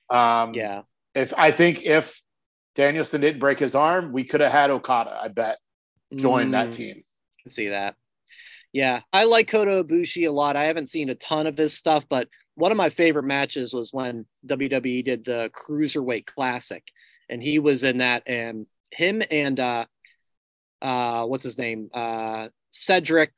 Speaker 3: Um,
Speaker 2: yeah.
Speaker 3: If I think if Danielson didn't break his arm, we could have had Okada. I bet join that
Speaker 2: Mm,
Speaker 3: team.
Speaker 2: can see that. Yeah, I like Kota Ibushi a lot. I haven't seen a ton of his stuff, but one of my favorite matches was when WWE did the Cruiserweight Classic, and he was in that, and him and uh, uh, what's his name, uh, Cedric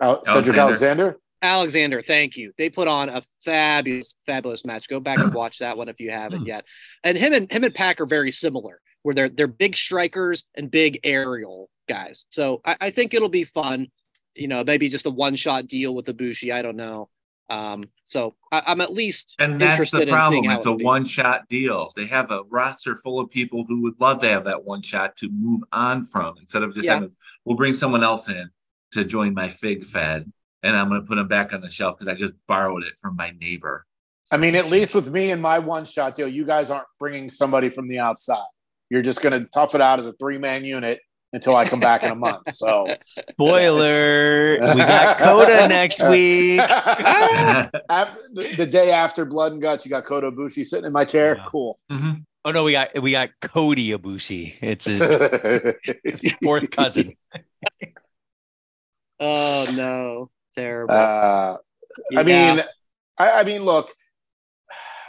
Speaker 3: Uh, Cedric
Speaker 5: Alexander.
Speaker 3: Alexander.
Speaker 2: Alexander. Thank you. They put on a fabulous, fabulous match. Go back and watch that one if you haven't yet. And him and him and PAC are very similar, where they're they're big strikers and big aerial guys. So I, I think it'll be fun. You know, maybe just a one shot deal with Ibushi. I don't know. Um, so I, I'm at least
Speaker 5: and that's the problem. It's a one shot deal. They have a roster full of people who would love to have that one shot to move on from instead of just
Speaker 2: Yeah.
Speaker 5: having. We'll bring someone else in to join my fig fed, and I'm going to put them back on the shelf because I just borrowed it from my neighbor.
Speaker 3: I mean, at least with me and my one shot deal, you guys aren't bringing somebody from the outside. You're just going to tough it out as a three man unit until I come back in a month. So, (laughs)
Speaker 4: Spoiler. (laughs) we got Kota next week. (laughs)
Speaker 3: The, the day after Blood and Guts, you got Kota Ibushi sitting in my chair.
Speaker 4: Yeah.
Speaker 3: Cool.
Speaker 5: Mhm.
Speaker 4: Oh no, we got we got Cody Ibushi. It's his fourth cousin.
Speaker 2: Oh no, terrible.
Speaker 3: Uh,
Speaker 2: Yeah.
Speaker 3: I mean, I, I mean, look,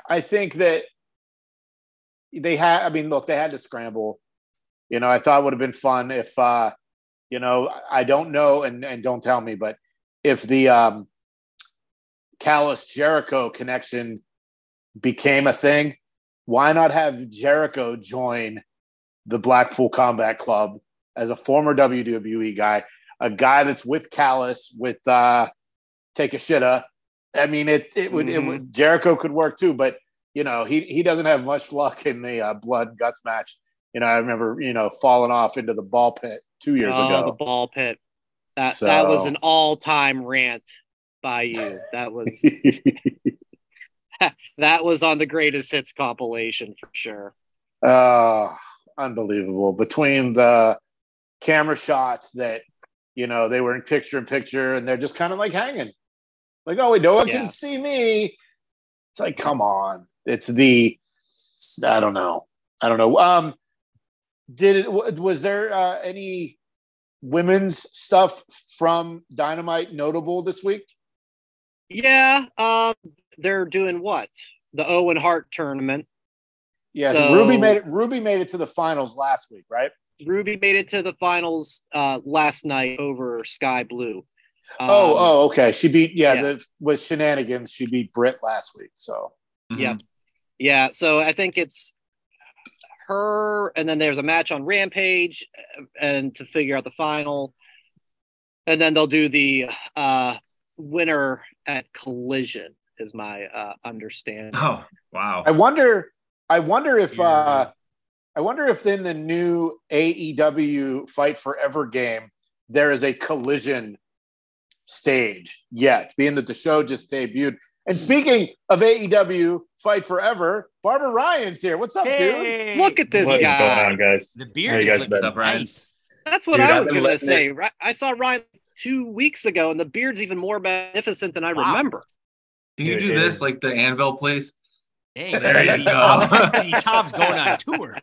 Speaker 3: I think that they had. I mean, look, they had to scramble. You know, I thought it would have been fun if, uh, you know, I don't know, and and don't tell me, but if the um, Callis Jericho connection became a thing, why not have Jericho join the Blackpool Combat Club as a former WWE guy, a guy that's with Callis, with uh, Takeshita. I mean, it it would, it would Jericho could work too, but you know he he doesn't have much luck in the uh, blood and guts match. You know, I remember you know falling off into the ball pit two years
Speaker 2: oh,
Speaker 3: ago.
Speaker 2: the ball pit. That that was an all-time rant by you. That was (laughs) (laughs) that was on the greatest hits compilation for sure.
Speaker 3: Oh, unbelievable. Between the camera shots that, you know, they were in picture in picture and they're just kind of like hanging. Like, oh, wait, no one
Speaker 2: Yeah.
Speaker 3: can see me. It's like, come on. It's the, I don't know. I don't know. Um, did it, was there uh, any women's stuff from Dynamite notable this week?
Speaker 2: Yeah, um, they're doing what? The Owen Hart tournament.
Speaker 3: Yeah,
Speaker 2: So-
Speaker 3: Ruby made it. Ruby made it to the finals last week, right?
Speaker 2: Ruby made it to the finals uh, last night over Skye Blue. Um,
Speaker 3: oh, oh, okay. She beat yeah,
Speaker 2: yeah.
Speaker 3: The, with shenanigans. She beat Britt last week. So
Speaker 2: Yeah. Yeah, so I think it's her, and then there's a match on Rampage, uh, and to figure out the final, and then they'll do the uh, winner at Collision, is my uh, understanding.
Speaker 5: Oh wow.
Speaker 3: I wonder. I wonder if.
Speaker 4: Yeah.
Speaker 3: uh I wonder if in the new AEW Fight Forever game there is a collision stage yet, being that the show just debuted. And hmm. speaking of AEW Fight Forever, Barber Ryan's here. What's up, dude?
Speaker 2: Look at this
Speaker 6: What is
Speaker 2: guy.
Speaker 6: going on, guys?
Speaker 4: The beard
Speaker 6: you
Speaker 4: is
Speaker 6: guys
Speaker 4: looking
Speaker 5: been? Brian?
Speaker 4: nice.
Speaker 2: That's what
Speaker 6: Dude,
Speaker 2: I was going to say. Ri- I saw Ryan two weeks ago, and the beard's even more magnificent than I
Speaker 4: Wow.
Speaker 2: remember.
Speaker 5: Can you
Speaker 6: Dude,
Speaker 5: do
Speaker 6: it
Speaker 5: this like the Anvil place?
Speaker 4: Dang,
Speaker 5: There you go.
Speaker 4: Top- Z going on tour.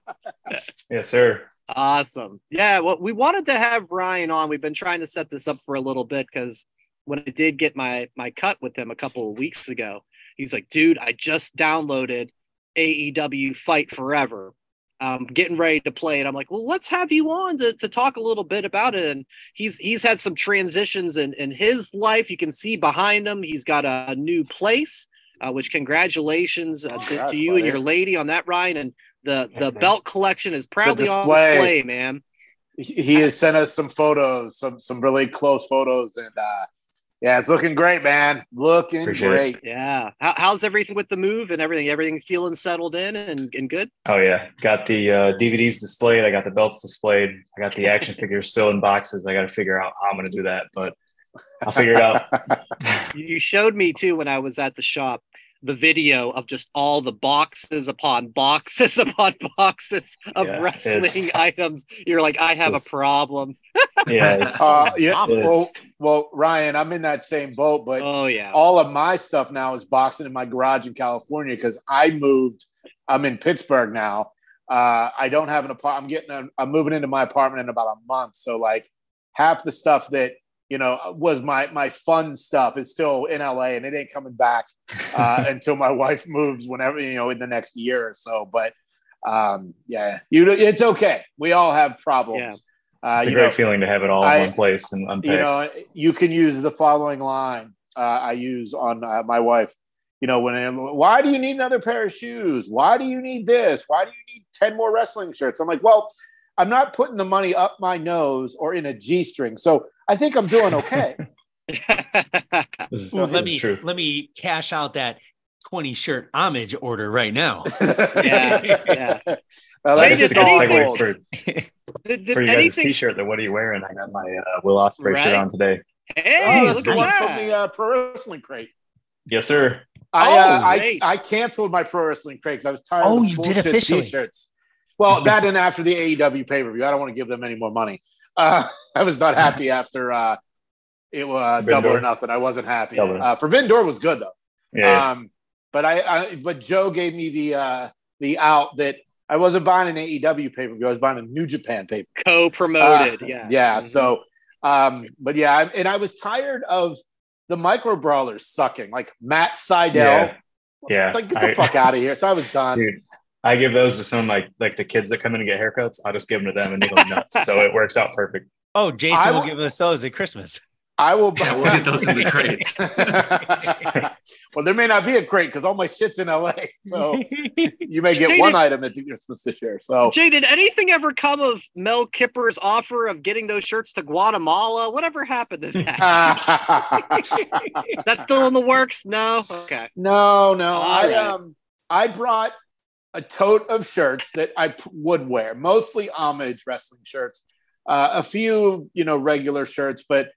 Speaker 6: Yes, sir.
Speaker 2: Awesome. Yeah, well, we wanted to have Ryan on. We've been trying to set this up for a little bit because when I did get my my cut with him a couple of weeks ago, he's like, "Dude, I just downloaded AEW Fight Forever. I'm getting ready to play it." I'm like, "Well, let's have you on to, to talk a little bit about it." And he's he's had some transitions in in his life. You can see behind him, he's got a, a new place. Uh, which congratulations uh, to, to you and your lady on that, Ryan. And the the
Speaker 6: man.
Speaker 2: belt collection is proudly on
Speaker 3: display.
Speaker 2: display, man.
Speaker 3: He he has sent us some photos, some some really close photos, and uh yeah, it's looking great, man. Looking
Speaker 6: Appreciate it.
Speaker 3: great.
Speaker 2: Yeah. How, how's everything with the move and everything? Everything feeling settled in and, and good?
Speaker 6: Oh yeah, got the uh, DVDs displayed. I got the belts displayed. I got the action (laughs) figures still in boxes. I got to figure out how I'm going to do that, but I'll figure it out. (laughs)
Speaker 2: You you showed me too when I was at the shop the video of just all the boxes upon boxes (laughs) upon boxes of
Speaker 6: Yeah,
Speaker 2: wrestling (laughs) items. You're like, I
Speaker 6: it's
Speaker 2: have a problem. (laughs)
Speaker 6: Yeah, it's,
Speaker 3: Uh, yeah,
Speaker 6: It's-
Speaker 3: well, well, Ryan, I'm in that same boat, but
Speaker 2: Oh yeah.
Speaker 3: all of my stuff now is boxing in my garage in California because I moved. I'm in Pittsburgh now. Uh, I don't have an apartment. I'm getting. A, I'm moving into my apartment in about a month. So like half the stuff that you know was my my fun stuff is still in LA and it ain't coming back uh, (laughs) until my wife moves whenever you know in the next year or so. But um, yeah, you it's okay. We all have problems. Uh,
Speaker 6: it's a great
Speaker 3: know,
Speaker 6: feeling to have it all
Speaker 3: I-
Speaker 6: in one place and unpack.
Speaker 3: you know you can use the following line uh, i use on uh, my wife you know when why do you need another pair of shoes why do you need this why do you need 10 more wrestling shirts i'm like well i'm not putting the money up my nose or in a g-string so i think i'm doing okay (laughs) (laughs)
Speaker 6: This is,
Speaker 4: Ooh, let me
Speaker 6: true.
Speaker 4: let me cash out that 20 shirt homage order right now. (laughs)
Speaker 2: Yeah, yeah.
Speaker 3: well,
Speaker 2: Hey,
Speaker 3: that's
Speaker 6: Just a good segue for,
Speaker 2: Did, did
Speaker 6: for you guys'
Speaker 2: anything?
Speaker 6: t-shirt. Then what are you wearing? I got my uh, Will Ospreay
Speaker 2: Right.
Speaker 6: shirt on today.
Speaker 2: Hey,
Speaker 3: oh,
Speaker 2: look at that.
Speaker 3: from the uh, pro wrestling crate
Speaker 6: Yes, sir.
Speaker 3: I,
Speaker 2: Oh,
Speaker 3: uh, I. I canceled my pro wrestling crate because I was tired.
Speaker 4: Oh,
Speaker 3: of
Speaker 4: you did
Speaker 3: bullshit
Speaker 4: officially.
Speaker 3: T-shirts. Well, that and after the AEW pay per view, I don't want to give them any more money. Uh, (laughs) I was not happy after uh, it was uh, double or nothing. I wasn't happy.
Speaker 6: Double.
Speaker 3: Uh, Forbidden Door was good though.
Speaker 6: Yeah, yeah.
Speaker 3: Um, but I, I but Joe gave me the uh, the out that I wasn't buying an AEW pay per view. I was buying a New Japan pay per
Speaker 2: Co-promoted.
Speaker 3: uh,
Speaker 2: yes.
Speaker 3: Yeah.
Speaker 2: Mhm.
Speaker 3: So, um, but yeah, I, and I was tired of the micro brawlers sucking, like Matt Seidel.
Speaker 6: Yeah. yeah.
Speaker 3: Like, get the
Speaker 6: I-
Speaker 3: fuck out of here. So I was done.
Speaker 6: Dude, I give those to some of my like the kids that come in and get haircuts. I'll just give them to them and they go nuts. so it works out perfect.
Speaker 4: Oh, Jason
Speaker 3: I
Speaker 4: will give us those at Christmas.
Speaker 3: I will.
Speaker 5: Yeah, we'll get those in the crates. (laughs)
Speaker 3: well, there may not be a crate because all my shit's in LA. So (laughs) you may get one item at Christmas this year. So
Speaker 2: Jay, did anything ever come of Mel Kiper's offer of getting those shirts to Guatemala? Whatever happened to that? (laughs) That's still in the works? No. Okay.
Speaker 3: no, no.
Speaker 2: All
Speaker 3: I
Speaker 2: right.
Speaker 3: um I brought a tote of shirts that I p- would wear, mostly homage wrestling shirts, uh, a few you know regular shirts, but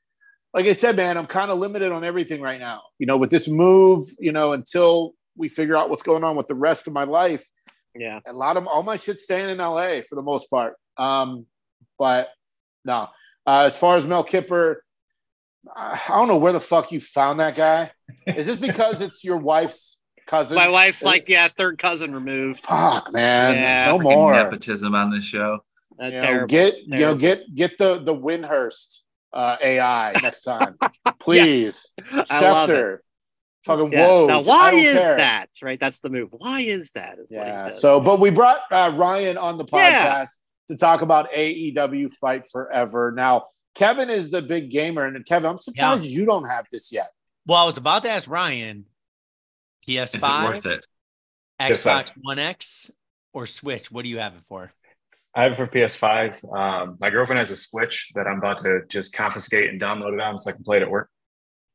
Speaker 3: like I said, man, I'm kind of limited on everything right now. You know, with this move, you know, until we figure out what's going on with the rest of my life,
Speaker 2: Yeah.
Speaker 3: a lot of all my shit's staying in LA for the most part. Um, but no, uh, as far as Mel Kiper, I I don't know where the fuck you found that guy. Is this because it's your wife's cousin?
Speaker 2: My wife's like, yeah, third cousin removed.
Speaker 3: fuck, man,
Speaker 2: Yeah.
Speaker 3: no more.
Speaker 5: nepotism on this show.
Speaker 2: That's
Speaker 3: You know,
Speaker 2: terrible.
Speaker 3: get you know get get the the Windhorst uh, AI (laughs) next time, please.
Speaker 2: I love it.
Speaker 3: Schefter, fucking
Speaker 2: Yes.
Speaker 3: whoa.
Speaker 2: Now, why is
Speaker 3: care.
Speaker 2: that? Right. That's the move. Why is that? Is
Speaker 3: Yeah. So, but we brought uh, Ryan on the podcast
Speaker 2: Yeah.
Speaker 3: to talk about AEW Fight Forever. Now, Kevin is the big gamer, and Kevin, I'm surprised you don't have this yet.
Speaker 4: Well, I was about to ask Ryan,
Speaker 5: Is it
Speaker 4: PS5,
Speaker 5: worth it?
Speaker 4: Xbox
Speaker 6: PS5.
Speaker 4: One X, or Switch. What do you have it for?
Speaker 6: I have it for PS5. Um, my girlfriend has a Switch that I'm about to just confiscate and download it on so I can play it at work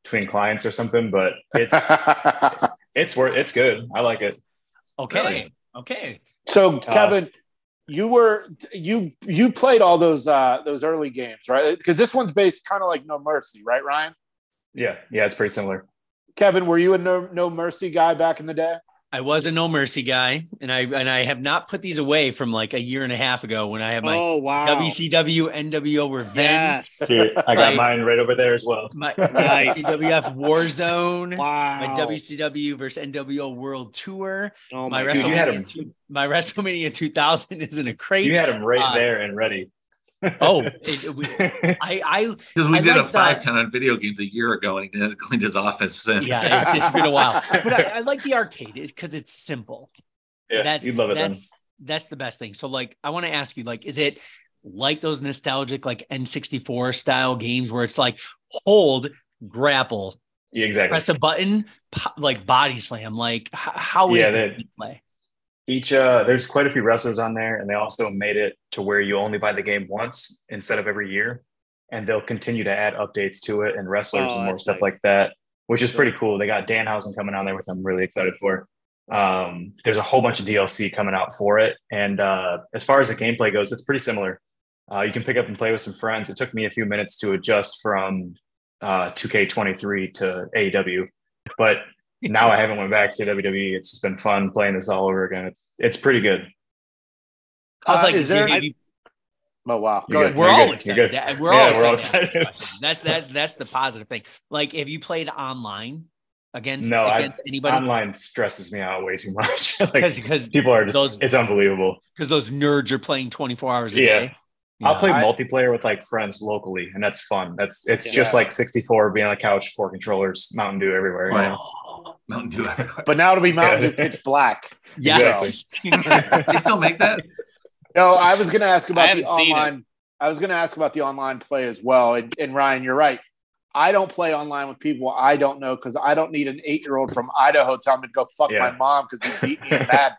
Speaker 6: between clients or something. But it's (laughs) it's worth it's good. I like it.
Speaker 4: Okay.
Speaker 5: Really?
Speaker 4: Okay.
Speaker 3: so, Kevin, you were you you played all those uh those early games, right? Because this one's based kind of like No Mercy, right, Ryan?
Speaker 6: Yeah, yeah, it's pretty similar.
Speaker 3: Kevin, were you a No No Mercy guy back in the day?
Speaker 4: I was a No Mercy guy, and I and I have not put these away from like a year and a half ago when I had my
Speaker 2: oh wow.
Speaker 4: WCW NWO Revenge,
Speaker 2: Yes.
Speaker 6: Dude, I got
Speaker 4: Right.
Speaker 6: mine right over there as well.
Speaker 4: my (laughs)
Speaker 2: Nice.
Speaker 4: WWF Warzone,
Speaker 2: Wow.
Speaker 4: my WCW versus NWO World Tour,
Speaker 2: Oh
Speaker 4: my
Speaker 2: my
Speaker 6: Dude, you had
Speaker 4: WrestleMania, my (laughs) WrestleMania 2000 is in a crate.
Speaker 6: You had them right
Speaker 4: Uh,
Speaker 6: there and ready.
Speaker 4: Oh, (laughs) it- it- we- (laughs) I I
Speaker 5: Because we
Speaker 4: I
Speaker 5: did a five
Speaker 4: that.
Speaker 5: count on video games a year ago and he didn't cleaned his office since.
Speaker 4: yeah, (laughs) it's, it's been a while, but I, I like the arcade because it's simple.
Speaker 6: yeah,
Speaker 4: that's
Speaker 6: you'd love it then.
Speaker 4: that's that's the best thing. So like I want to ask you like is it like those nostalgic like N64 style games where it's like hold grapple
Speaker 6: Yeah, exactly.
Speaker 4: press a button po- like body slam like h- how is
Speaker 6: Yeah,
Speaker 4: the
Speaker 6: they-
Speaker 4: gameplay?
Speaker 6: Each uh there's quite a few wrestlers on there, and they also made it to where you only buy the game once instead of every year. And they'll continue to add updates to it and wrestlers
Speaker 2: Oh,
Speaker 6: and more stuff
Speaker 2: nice.
Speaker 6: like that, which is pretty cool. They got Danhausen coming on there, which I'm really excited for. Um, there's a whole bunch of DLC coming out for it. And uh, as far as the gameplay goes, it's pretty similar. Uh, you can pick up and play with some friends. It took me a few minutes to adjust from uh, 2K23 to AEW, but now I haven't went back to WWE. It's just been fun playing this all over again. It's it's pretty good.
Speaker 4: I was
Speaker 3: Uh,
Speaker 4: like,
Speaker 3: is there-
Speaker 4: have you-
Speaker 3: Oh wow, go ahead.
Speaker 4: we're all
Speaker 6: good.
Speaker 4: excited.
Speaker 6: You're good.
Speaker 4: that- We're
Speaker 6: Yeah,
Speaker 4: all
Speaker 6: we're all
Speaker 4: excited. to
Speaker 6: excited.
Speaker 4: ask questions. That's that's that's the positive thing. Like, have you played online against
Speaker 6: No, I-
Speaker 4: against anybody?
Speaker 6: Online stresses me out way too much. (laughs) like
Speaker 4: Because because
Speaker 6: people are just
Speaker 4: those-
Speaker 6: it's unbelievable.
Speaker 4: because those nerds are playing 24 hours a
Speaker 6: Yeah.
Speaker 4: day.
Speaker 6: I'll play
Speaker 3: I-
Speaker 6: multiplayer with like friends locally, and that's fun. That's it's
Speaker 3: Yeah.
Speaker 6: just like 64 being on the couch, four controllers, Mountain Dew everywhere. you
Speaker 5: Right.
Speaker 6: know?
Speaker 4: Oh,
Speaker 5: Mountain Dew everywhere.
Speaker 3: But now it'll be Mountain Dew pitch black.
Speaker 4: yes. (laughs)
Speaker 5: they still make that?
Speaker 3: No, I was going to ask
Speaker 2: I
Speaker 3: about the
Speaker 2: haven't it.
Speaker 3: online. I was going to ask about the online play as well. And, and Ryan, you're right. I don't play online with people I don't know because I don't need an eight year old from Idaho telling me to go fuck
Speaker 6: Yeah.
Speaker 3: my mom because he beat me in (laughs) bad.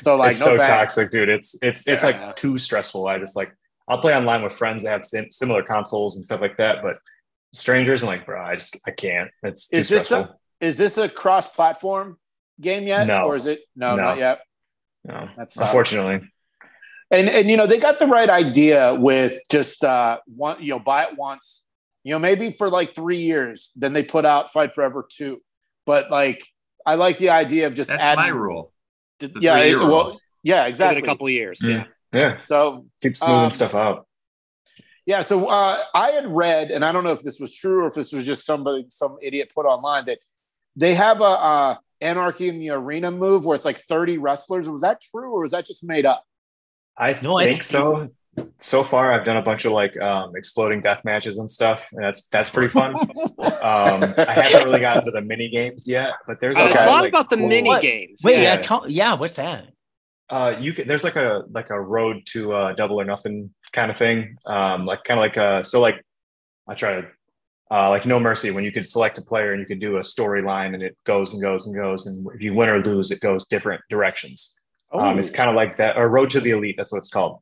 Speaker 3: So like,
Speaker 6: it's
Speaker 3: no
Speaker 6: so
Speaker 3: thanks.
Speaker 6: toxic, dude. It's it's it's
Speaker 3: Yeah.
Speaker 6: like too stressful. I just like I'll play online with friends that have sim- similar consoles and stuff like that, but strangers, I'm like, bro, I just I can't. It's too
Speaker 3: Is this
Speaker 6: stressful.
Speaker 3: A is this a cross platform game yet?
Speaker 6: No.
Speaker 3: or is it no,
Speaker 6: No.
Speaker 3: not yet?
Speaker 6: no,
Speaker 3: That's
Speaker 6: unfortunately.
Speaker 3: and and you know they got the right idea with just uh one you know buy it once you know maybe for like three years then they put out fight forever two but like i like the idea of just
Speaker 5: That's
Speaker 3: adding
Speaker 5: my rule. The
Speaker 3: yeah it-
Speaker 5: three-year
Speaker 3: well
Speaker 5: rule.
Speaker 3: yeah
Speaker 2: Give it
Speaker 3: exactly
Speaker 2: a couple of years.
Speaker 6: Mm.
Speaker 2: Yeah.
Speaker 6: Yeah,
Speaker 3: so
Speaker 6: keep smoothing
Speaker 3: Um,
Speaker 6: stuff out.
Speaker 3: yeah so uh i had read and i don't know if this was true or if this was just somebody some idiot put online that they have a uh anarchy in the arena move where it's like 30 wrestlers was that true or was that just made up
Speaker 6: I
Speaker 4: No, I
Speaker 6: think
Speaker 4: see.
Speaker 6: so. So far, I've done a bunch of like um, exploding death matches and stuff, and that's that's pretty fun. (laughs) um, I haven't really gotten to the mini games yet, but there's a
Speaker 2: I
Speaker 6: lot like,
Speaker 2: about the
Speaker 6: cool-
Speaker 2: mini games.
Speaker 4: Wait, yeah,
Speaker 6: Yeah.
Speaker 4: tell- yeah. What's that?
Speaker 6: Uh, you can. There's like a like a road to uh, double or nothing kind of thing. Um, like kind of like uh, so like I try to uh, like No Mercy, when you could select a player and you could do a storyline and it goes and goes and goes, and if you win or lose, it goes different directions. Um, it's kind of like that, or Road to the Elite. That's what it's called,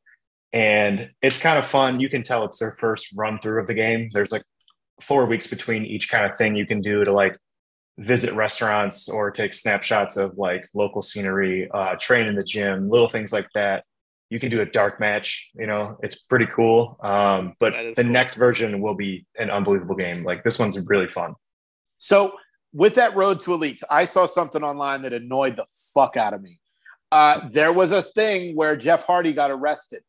Speaker 6: and it's kind of fun. You can tell it's their first run through of the game. There's like four weeks between each kind of thing you can do to like visit restaurants or take snapshots of like local scenery, uh, train in the gym, little things like that. You can do a dark match, you know, it's pretty cool. Um, but the
Speaker 2: cool.
Speaker 6: next version will be an unbelievable game. Like this one's really fun.
Speaker 3: So with that road to elites, I saw something online that annoyed the fuck out of me. Uh, there was a thing where Jeff Hardy got arrested.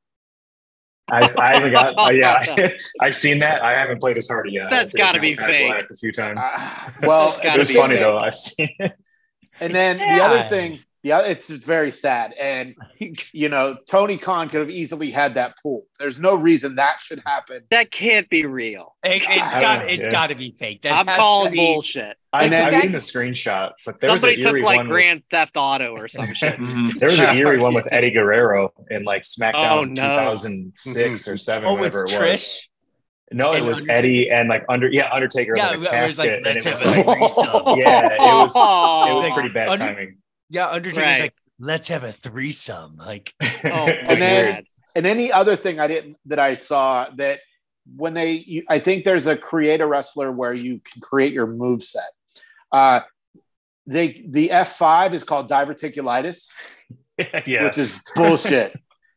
Speaker 6: I, I haven't got, uh, yeah, (laughs) (laughs) I've seen that. I haven't played as Hardy yet.
Speaker 2: That's
Speaker 6: I've
Speaker 2: gotta be fake.
Speaker 6: A few times.
Speaker 3: Uh, well,
Speaker 2: It's
Speaker 6: it was funny
Speaker 2: fake.
Speaker 6: though. I've seen it.
Speaker 3: And
Speaker 4: It's
Speaker 3: then the other thing, yeah, it's just very sad. And (laughs) you know, Tony Khan could have easily had that pool. There's no reason that should happen.
Speaker 2: That can't be real.
Speaker 4: It, has got
Speaker 6: know,
Speaker 4: it's
Speaker 6: yeah.
Speaker 4: got to be fake. That
Speaker 2: I'm
Speaker 4: has
Speaker 2: calling
Speaker 4: be-
Speaker 2: bullshit.
Speaker 6: I, I've
Speaker 3: that-
Speaker 6: seen the screenshot, but there
Speaker 2: Somebody
Speaker 6: was
Speaker 2: took
Speaker 6: eerie
Speaker 2: like
Speaker 6: one with-
Speaker 2: Grand Theft Auto or some shit. (laughs) (laughs)
Speaker 6: There was an eerie one with Eddie Guerrero in like SmackDown
Speaker 2: Oh, no.
Speaker 6: 2006 mm-hmm. or seven,
Speaker 4: Oh, with
Speaker 6: whatever it was.
Speaker 4: Trish.
Speaker 6: No, it
Speaker 4: and
Speaker 6: was
Speaker 4: Undertaker.
Speaker 6: Eddie and like under yeah Undertaker
Speaker 4: Yeah,
Speaker 6: like a
Speaker 4: it was like,
Speaker 6: and it was like, yeah, it was it was pretty bad
Speaker 4: Under-
Speaker 6: timing.
Speaker 4: Yeah, Undertaker's
Speaker 2: Right.
Speaker 4: like, let's have a threesome. Like, (laughs)
Speaker 2: Oh,
Speaker 3: And then-
Speaker 6: weird.
Speaker 3: And any other thing I didn't that I saw that when they, you, I think there's a create a wrestler where you can create your move set. Uh, they the F5 is called diverticulitis, (laughs)
Speaker 6: yeah,
Speaker 3: which is bullshit.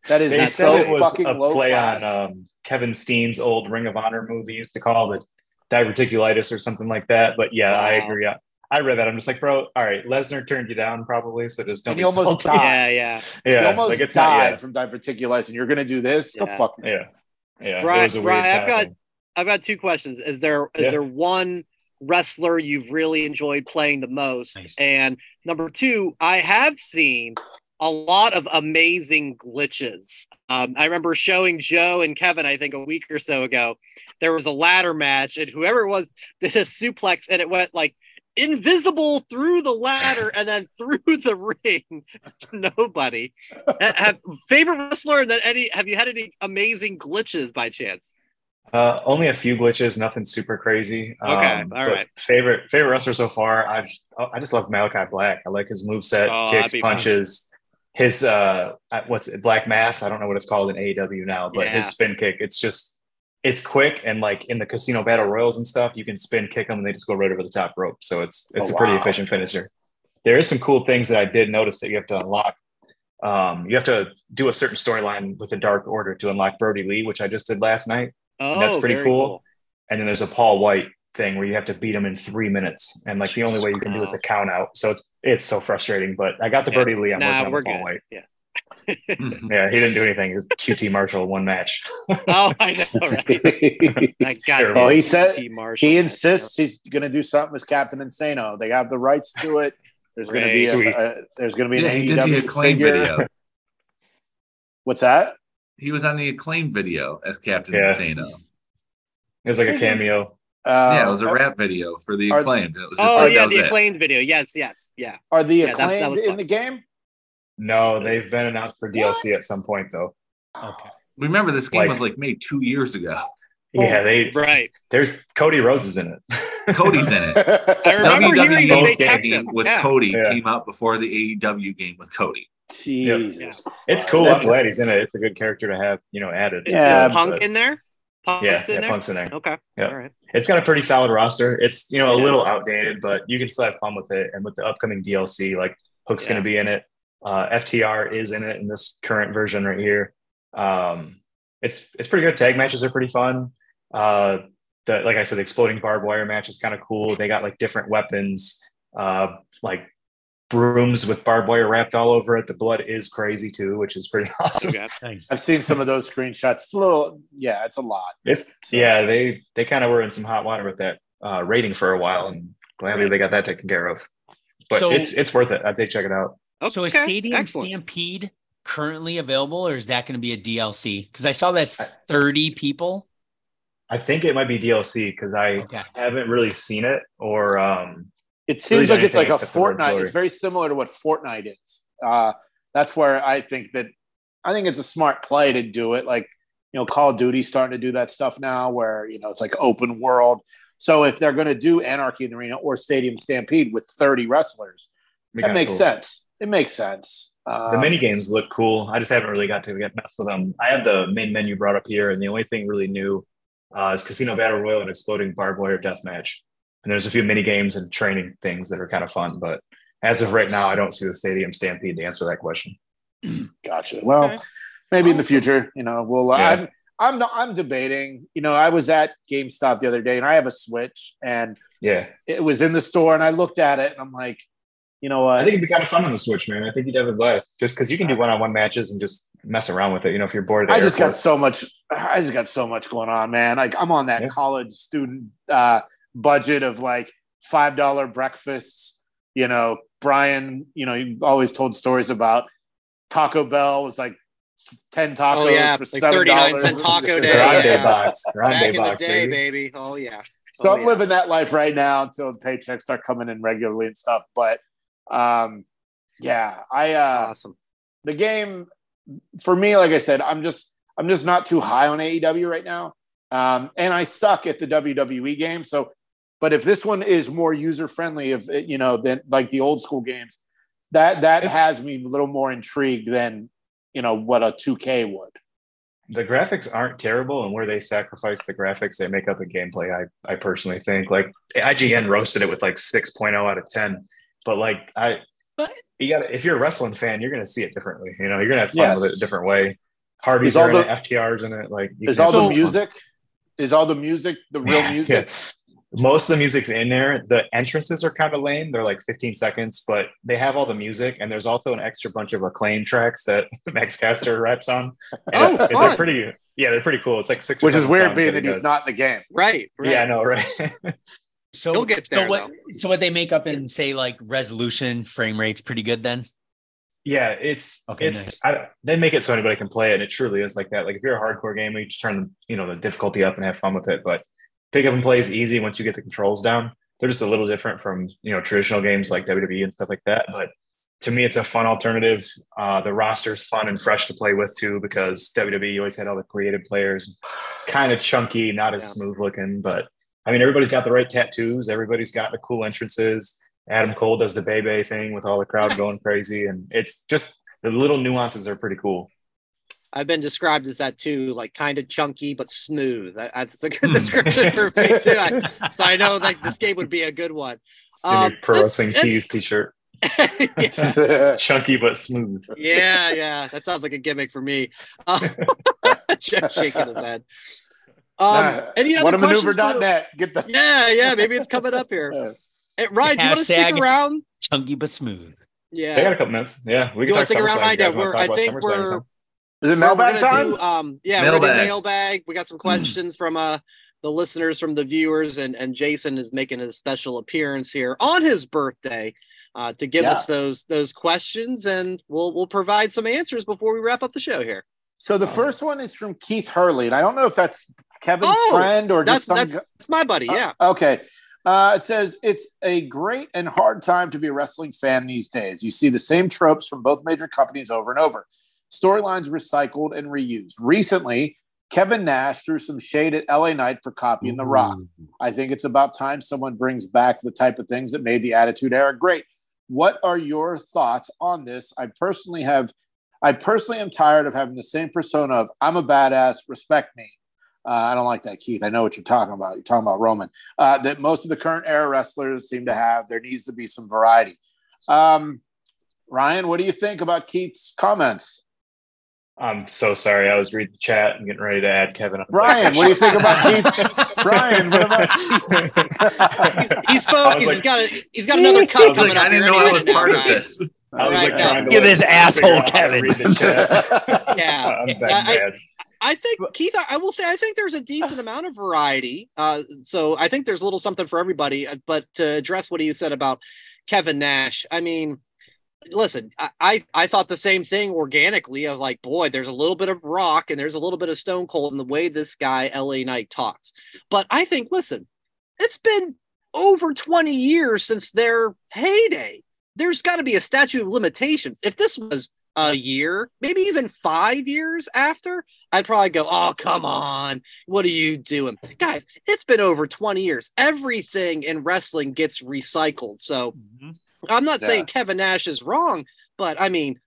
Speaker 3: That is
Speaker 6: they
Speaker 2: That's
Speaker 6: said
Speaker 3: so
Speaker 6: it was
Speaker 3: fucking
Speaker 6: a
Speaker 3: low
Speaker 6: play
Speaker 3: class.
Speaker 6: on um, Kevin Steen's old Ring of Honor move he used to call it diverticulitis or something like that. But yeah, I agree. I, I read that. I'm just like, bro, all right, Lesnar turned you down probably, so just don't
Speaker 3: And
Speaker 6: be
Speaker 3: he almost
Speaker 6: salty.
Speaker 3: died.
Speaker 2: Yeah, yeah.
Speaker 3: you
Speaker 6: Yeah,
Speaker 3: almost
Speaker 6: like it's not
Speaker 3: died from diverticulitis, and you're going to do this? Go
Speaker 2: Yeah.
Speaker 3: fuck
Speaker 6: Yeah.
Speaker 3: yourself.
Speaker 6: Yeah,
Speaker 2: Right,
Speaker 6: it was a weird
Speaker 2: right, I've got- I've got two questions. Is there is
Speaker 6: Yeah.
Speaker 2: there one wrestler you've really enjoyed playing the most?
Speaker 4: Nice.
Speaker 2: And number two, I have seen a lot of amazing glitches. Um, I remember showing Joe and Kevin, I think a week or so ago, there was a ladder match, and whoever it was (laughs) did a suplex, and it went like invisible through the ladder and then through the ring to nobody. Have favorite wrestler, and then any? Have you had any amazing glitches by chance?
Speaker 6: Uh, only a few glitches, nothing super crazy.
Speaker 2: Okay,
Speaker 6: Um,
Speaker 2: all right.
Speaker 6: Favorite favorite wrestler so far. I've I just love Malakai Black. I like his moveset,
Speaker 2: Oh,
Speaker 6: kicks,
Speaker 2: nice.
Speaker 6: punches. His uh, what's it, Black Mass? I don't know what it's called in AEW now, but
Speaker 2: Yeah.
Speaker 6: his spin kick. It's just it's quick and like in the casino battle royals and stuff, you can spin kick them and they just go right over the top rope. So it's it's
Speaker 3: Oh,
Speaker 6: a pretty
Speaker 3: wow.
Speaker 6: efficient finisher. There is some cool things that I did notice that you have to unlock. Um, you have to do a certain storyline with the Dark Order to unlock Brodie Lee, which I just did last night.
Speaker 2: Oh,
Speaker 6: that's pretty
Speaker 2: very
Speaker 6: cool. And then there's a Paul White thing where you have to beat him in three minutes, and like the only way you can do is a count out. So it's it's so frustrating. But I got the
Speaker 2: Yeah.
Speaker 6: Birdie Lee. I'm
Speaker 2: Nah,
Speaker 6: working on
Speaker 2: we're
Speaker 6: Paul
Speaker 2: good.
Speaker 6: White.
Speaker 2: Yeah.
Speaker 6: Yeah, he didn't do anything. It was QT Marshall one match. (laughs)
Speaker 2: Oh, I know, right? (laughs) That guy.
Speaker 6: Terrible.
Speaker 3: Oh, he said-
Speaker 2: Marshall
Speaker 3: he
Speaker 2: match,
Speaker 3: insists he's going to do something as Captain Insano. They have the rights to it. There's going to be a, a, there's going to be
Speaker 5: Yeah,
Speaker 3: an
Speaker 5: he did the
Speaker 3: AEW
Speaker 5: acclaim
Speaker 3: figure.
Speaker 5: video. (laughs)
Speaker 3: What's that?
Speaker 5: He was on the acclaim video as Captain
Speaker 6: Yeah.
Speaker 5: Insano.
Speaker 6: It was like a cameo.
Speaker 3: Uh,
Speaker 5: yeah, it was a rap video for the
Speaker 3: are-
Speaker 5: acclaimed. It was just
Speaker 2: Oh
Speaker 5: like,
Speaker 2: yeah,
Speaker 5: that was
Speaker 2: the
Speaker 5: it.
Speaker 2: video. Yes, yes, yeah.
Speaker 3: Are the
Speaker 2: Yeah, that- that was
Speaker 3: in
Speaker 2: fun.
Speaker 3: the game?
Speaker 6: No, they've been announced for DLC at some point though.
Speaker 4: okay.
Speaker 5: Remember, this game
Speaker 6: Like-
Speaker 5: was like made two years ago.
Speaker 6: Yeah, oh, they
Speaker 2: Right.
Speaker 6: there's Cody Rhodes is in it. (laughs)
Speaker 5: Cody's in it. (laughs)
Speaker 2: I remember hearing that they kept
Speaker 5: game
Speaker 2: him.
Speaker 5: with
Speaker 2: Yeah.
Speaker 5: Cody
Speaker 6: Yeah.
Speaker 5: came out before the AEW game with Cody.
Speaker 3: Jesus.
Speaker 6: It's cool. I'm glad he's in it. It's a good character to have, you know, added.
Speaker 2: Is,
Speaker 3: Yeah,
Speaker 2: is Punk
Speaker 6: but-
Speaker 2: in there? Punk's
Speaker 6: yeah,
Speaker 2: in
Speaker 6: yeah,
Speaker 2: there.
Speaker 6: Punk's in there.
Speaker 2: Okay.
Speaker 6: Yeah.
Speaker 2: All right.
Speaker 6: it's got a pretty solid roster. It's you know a
Speaker 2: Yeah.
Speaker 6: little outdated, but you can still have fun with it. And with the upcoming DLC, like Hook's
Speaker 2: Yeah.
Speaker 6: going to be in it. Uh, FTR is in it in this current version right here. Um, it's it's pretty good. Tag matches are pretty fun. Uh, the like I said, the exploding barbed wire match is kind of cool. They got like different weapons, uh, like brooms with barbed wire wrapped all over it. The blood is crazy too, which is pretty (laughs) awesome.
Speaker 2: Okay.
Speaker 4: Nice.
Speaker 3: I've seen some of those screenshots. It's a little, yeah, it's a lot.
Speaker 6: It's yeah, they they kind of were in some hot water with that uh, rating for a while, and gladly they got that taken care of. But
Speaker 4: So-
Speaker 6: it's it's worth it. I'd say check it out.
Speaker 4: So is
Speaker 2: Okay,
Speaker 4: Stadium
Speaker 2: excellent.
Speaker 4: Stampede currently available, or is that going to be a DLC? Because I saw that's 30 people.
Speaker 6: I think it might be DLC because I
Speaker 4: Okay.
Speaker 6: haven't really seen it or um,
Speaker 3: It seems
Speaker 6: Really
Speaker 3: like it's like a
Speaker 6: anything except for Red
Speaker 3: Fortnite. It's very similar to what Fortnite is. Uh, that's where I think that I think it's a smart play to do it. Like you know, Call of Duty's starting to do that stuff now, where you know it's like open world. So if they're going to do Anarchy in the Arena or Stadium Stampede with 30 wrestlers, that makes
Speaker 6: cool.
Speaker 3: sense. It makes sense.
Speaker 6: The
Speaker 3: Um,
Speaker 6: mini games look cool. I just haven't really got to get mess with them. I have the main menu brought up here, and the only thing really new uh, is Casino Battle Royal and Exploding Barbed Wire Deathmatch. And there's a few mini games and training things that are kind of fun. But as of right now, I don't see the Stadium Stampede to answer that question. (clears throat)
Speaker 3: Gotcha. Well,
Speaker 2: Okay.
Speaker 3: maybe in the future, you know, we'll.
Speaker 6: Yeah.
Speaker 3: I'm I'm not, I'm debating. You know, I was at GameStop the other day, and I have a Switch, and
Speaker 6: Yeah,
Speaker 3: it was in the store, and I looked at it, and I'm like, you know what?
Speaker 6: I think it'd be kind of fun on the Switch, man. I think you'd have a blast just because you can do one-on-one matches and just mess around with it. You know, if you're bored, at the
Speaker 3: I just got so much. I just got so much going on, man. Like I'm on that
Speaker 6: Yeah.
Speaker 3: college student uh, budget of like five dollar breakfasts. You know, Brian. You know, you always told stories about Taco Bell was like ten tacos
Speaker 2: Oh yeah,
Speaker 3: for
Speaker 2: like
Speaker 3: seven
Speaker 2: 39
Speaker 3: dollars.
Speaker 2: cent taco day.
Speaker 6: Grande
Speaker 2: yeah.
Speaker 6: box, grande (laughs)
Speaker 2: Back in the
Speaker 6: box,
Speaker 2: day,
Speaker 6: baby.
Speaker 2: baby. Oh yeah.
Speaker 3: So
Speaker 2: Oh,
Speaker 3: I'm
Speaker 2: yeah.
Speaker 3: living that life right now until paychecks start coming in regularly and stuff. But um, yeah, I uh,
Speaker 2: awesome.
Speaker 3: the game for me, like I said, I'm just I'm just not too high on AEW right now, um, and I suck at the WWE game. So, but if this one is more user friendly, of you know, than like the old school games, that that
Speaker 6: It's-
Speaker 3: has me a little more intrigued than you know what a 2K would.
Speaker 6: the graphics aren't terrible and where they sacrifice the graphics they make up the gameplay i i personally think like ign roasted it with like 6.0 out of 10 but like i
Speaker 2: But-
Speaker 6: you got if you're a wrestling fan you're gonna see it differently you know you're gonna have fun with it a different way hardy's
Speaker 3: Is all
Speaker 6: are in
Speaker 3: the-
Speaker 6: it ftrs in it like you
Speaker 3: Is
Speaker 6: can
Speaker 3: all
Speaker 6: have
Speaker 3: the
Speaker 6: fun.
Speaker 3: music? Is all the music the (laughs) real
Speaker 6: Yeah,
Speaker 3: music?
Speaker 6: yeah. most of the music's in there the entrances are kind of lame they're like 15 seconds but they have all the music and there's also an extra bunch of acclaim tracks that (laughs) max caster raps on and
Speaker 2: Oh,
Speaker 6: it's-
Speaker 2: fun.
Speaker 6: they're pretty yeah they're pretty cool it's like six
Speaker 3: Which is weird, being
Speaker 6: he
Speaker 3: that he's
Speaker 6: does.
Speaker 3: not in the game.
Speaker 2: Right. right.
Speaker 6: Yeah, I know, right? (laughs)
Speaker 4: So
Speaker 2: He'll get there,
Speaker 4: So what, so what they make up in say like resolution, frame rates, pretty good then.
Speaker 6: yeah, it's
Speaker 4: Okay,
Speaker 6: it's
Speaker 4: nice.
Speaker 6: I, they make it so anybody can play it, and it truly is like that. Like if you're a hardcore gamer, you just turn the you know the difficulty up and have fun with it. But pick up and play is easy once you get the controls down. They're just a little different from you know traditional games like WWE and stuff like that. But to me, it's a fun alternative. Uh, the roster's fun and fresh to play with too because WWE always had all the creative players, kind of chunky, not as
Speaker 2: Yeah.
Speaker 6: smooth looking. But I mean, everybody's got the right tattoos. Everybody's got the cool entrances. Adam Cole does the Bebe thing with all the crowd
Speaker 2: Nice.
Speaker 6: going crazy, and it's just the little nuances are pretty cool.
Speaker 2: I've been described as that too, like kind of chunky but smooth. I, I, that's a good description for me (laughs) too. I, so I know like this game would be a good one. Um,
Speaker 6: your pro wrestling tees t-shirt, (laughs) (laughs) chunky but smooth.
Speaker 2: yeah, yeah. That sounds like a gimmick for me. Um, shaking his head. Um,
Speaker 3: Nah,
Speaker 2: any other
Speaker 3: what
Speaker 2: for-
Speaker 3: maneuver.net. Get the
Speaker 2: Yeah, yeah. Maybe it's coming up here. (laughs) Hey, Ryan, do you want to stick around?
Speaker 4: Chunky but smooth.
Speaker 2: Yeah.
Speaker 6: They got a couple minutes. Yeah, we
Speaker 2: You
Speaker 6: can
Speaker 2: wanna
Speaker 6: talk
Speaker 2: stick around?
Speaker 6: SummerSlam.
Speaker 2: I
Speaker 6: You guys
Speaker 2: know.
Speaker 6: wanna
Speaker 2: We're-
Speaker 6: talk
Speaker 2: I
Speaker 6: about
Speaker 2: think
Speaker 6: SummerSlam?
Speaker 2: we're-
Speaker 3: Is it
Speaker 2: We're-
Speaker 3: mailbag
Speaker 2: we're
Speaker 3: time?
Speaker 2: do, um, yeah, we're gonna
Speaker 5: Mailbag.
Speaker 2: mailbag. We got some questions from uh the listeners, from the viewers, and and Jason is making a special appearance here on his birthday uh, to give
Speaker 3: Yeah.
Speaker 2: us those those questions, and we'll we'll provide some answers before we wrap up the show here.
Speaker 3: So the first one is from Keith Hurley, and I don't know if that's Kevin's
Speaker 2: Oh,
Speaker 3: friend or
Speaker 2: That's
Speaker 3: just some.
Speaker 2: that's, that's my buddy.
Speaker 3: Uh,
Speaker 2: Yeah.
Speaker 3: okay. Uh, it says it's a great and hard time to be a wrestling fan these days. You see the same tropes from both major companies over and over. Storylines recycled and reused. Recently, Kevin Nash threw some shade at LA Knight for copying The Rock. I think it's about time someone brings back the type of things that made the Attitude Era great. What are your thoughts on this? I personally have, I personally am tired of having the same persona of I'm a badass, respect me. Uh, I don't like that, Keith. I know what you're talking about. You're talking about Roman. Uh, that most of the current era wrestlers seem to have. There needs to be some variety. Um, Ryan, what do you think about Keith's comments?
Speaker 6: I'm so sorry. I was reading the chat and getting ready to add Kevin. on the
Speaker 3: Brian, what do you think about (laughs) Keith? Brian, what about
Speaker 2: He's
Speaker 6: I
Speaker 2: focused.
Speaker 6: was like-
Speaker 2: He's got a, he's got another
Speaker 6: I
Speaker 2: cup coming
Speaker 5: like,
Speaker 2: up.
Speaker 5: I didn't know I was
Speaker 2: minute now,
Speaker 5: part of this.
Speaker 6: I was like trying to
Speaker 4: Give this
Speaker 6: figure
Speaker 4: asshole
Speaker 6: out how to read the
Speaker 4: Kevin. (laughs)
Speaker 2: Yeah.
Speaker 6: I'm that
Speaker 2: I-
Speaker 6: bad.
Speaker 2: I think Keith, I I will say I think there's a decent amount of variety. Uh, so I think there's a little something for everybody. uh, But to address what you said about Kevin Nash, I mean, listen, I, I I thought the same thing organically of like, boy, there's a little bit of Rock and there's a little bit of Stone Cold in the way this guy LA Knight talks. But I think, listen, it's been over 20 years since their heyday. There's got to be a statute of limitations. If this was a year, maybe even five years after, I'd probably go, Oh, come on. What are you doing? Guys, it's been over 20 years. Everything in wrestling gets recycled. So mm-hmm. I'm not
Speaker 3: Yeah.
Speaker 2: saying Kevin Nash is wrong, but I mean,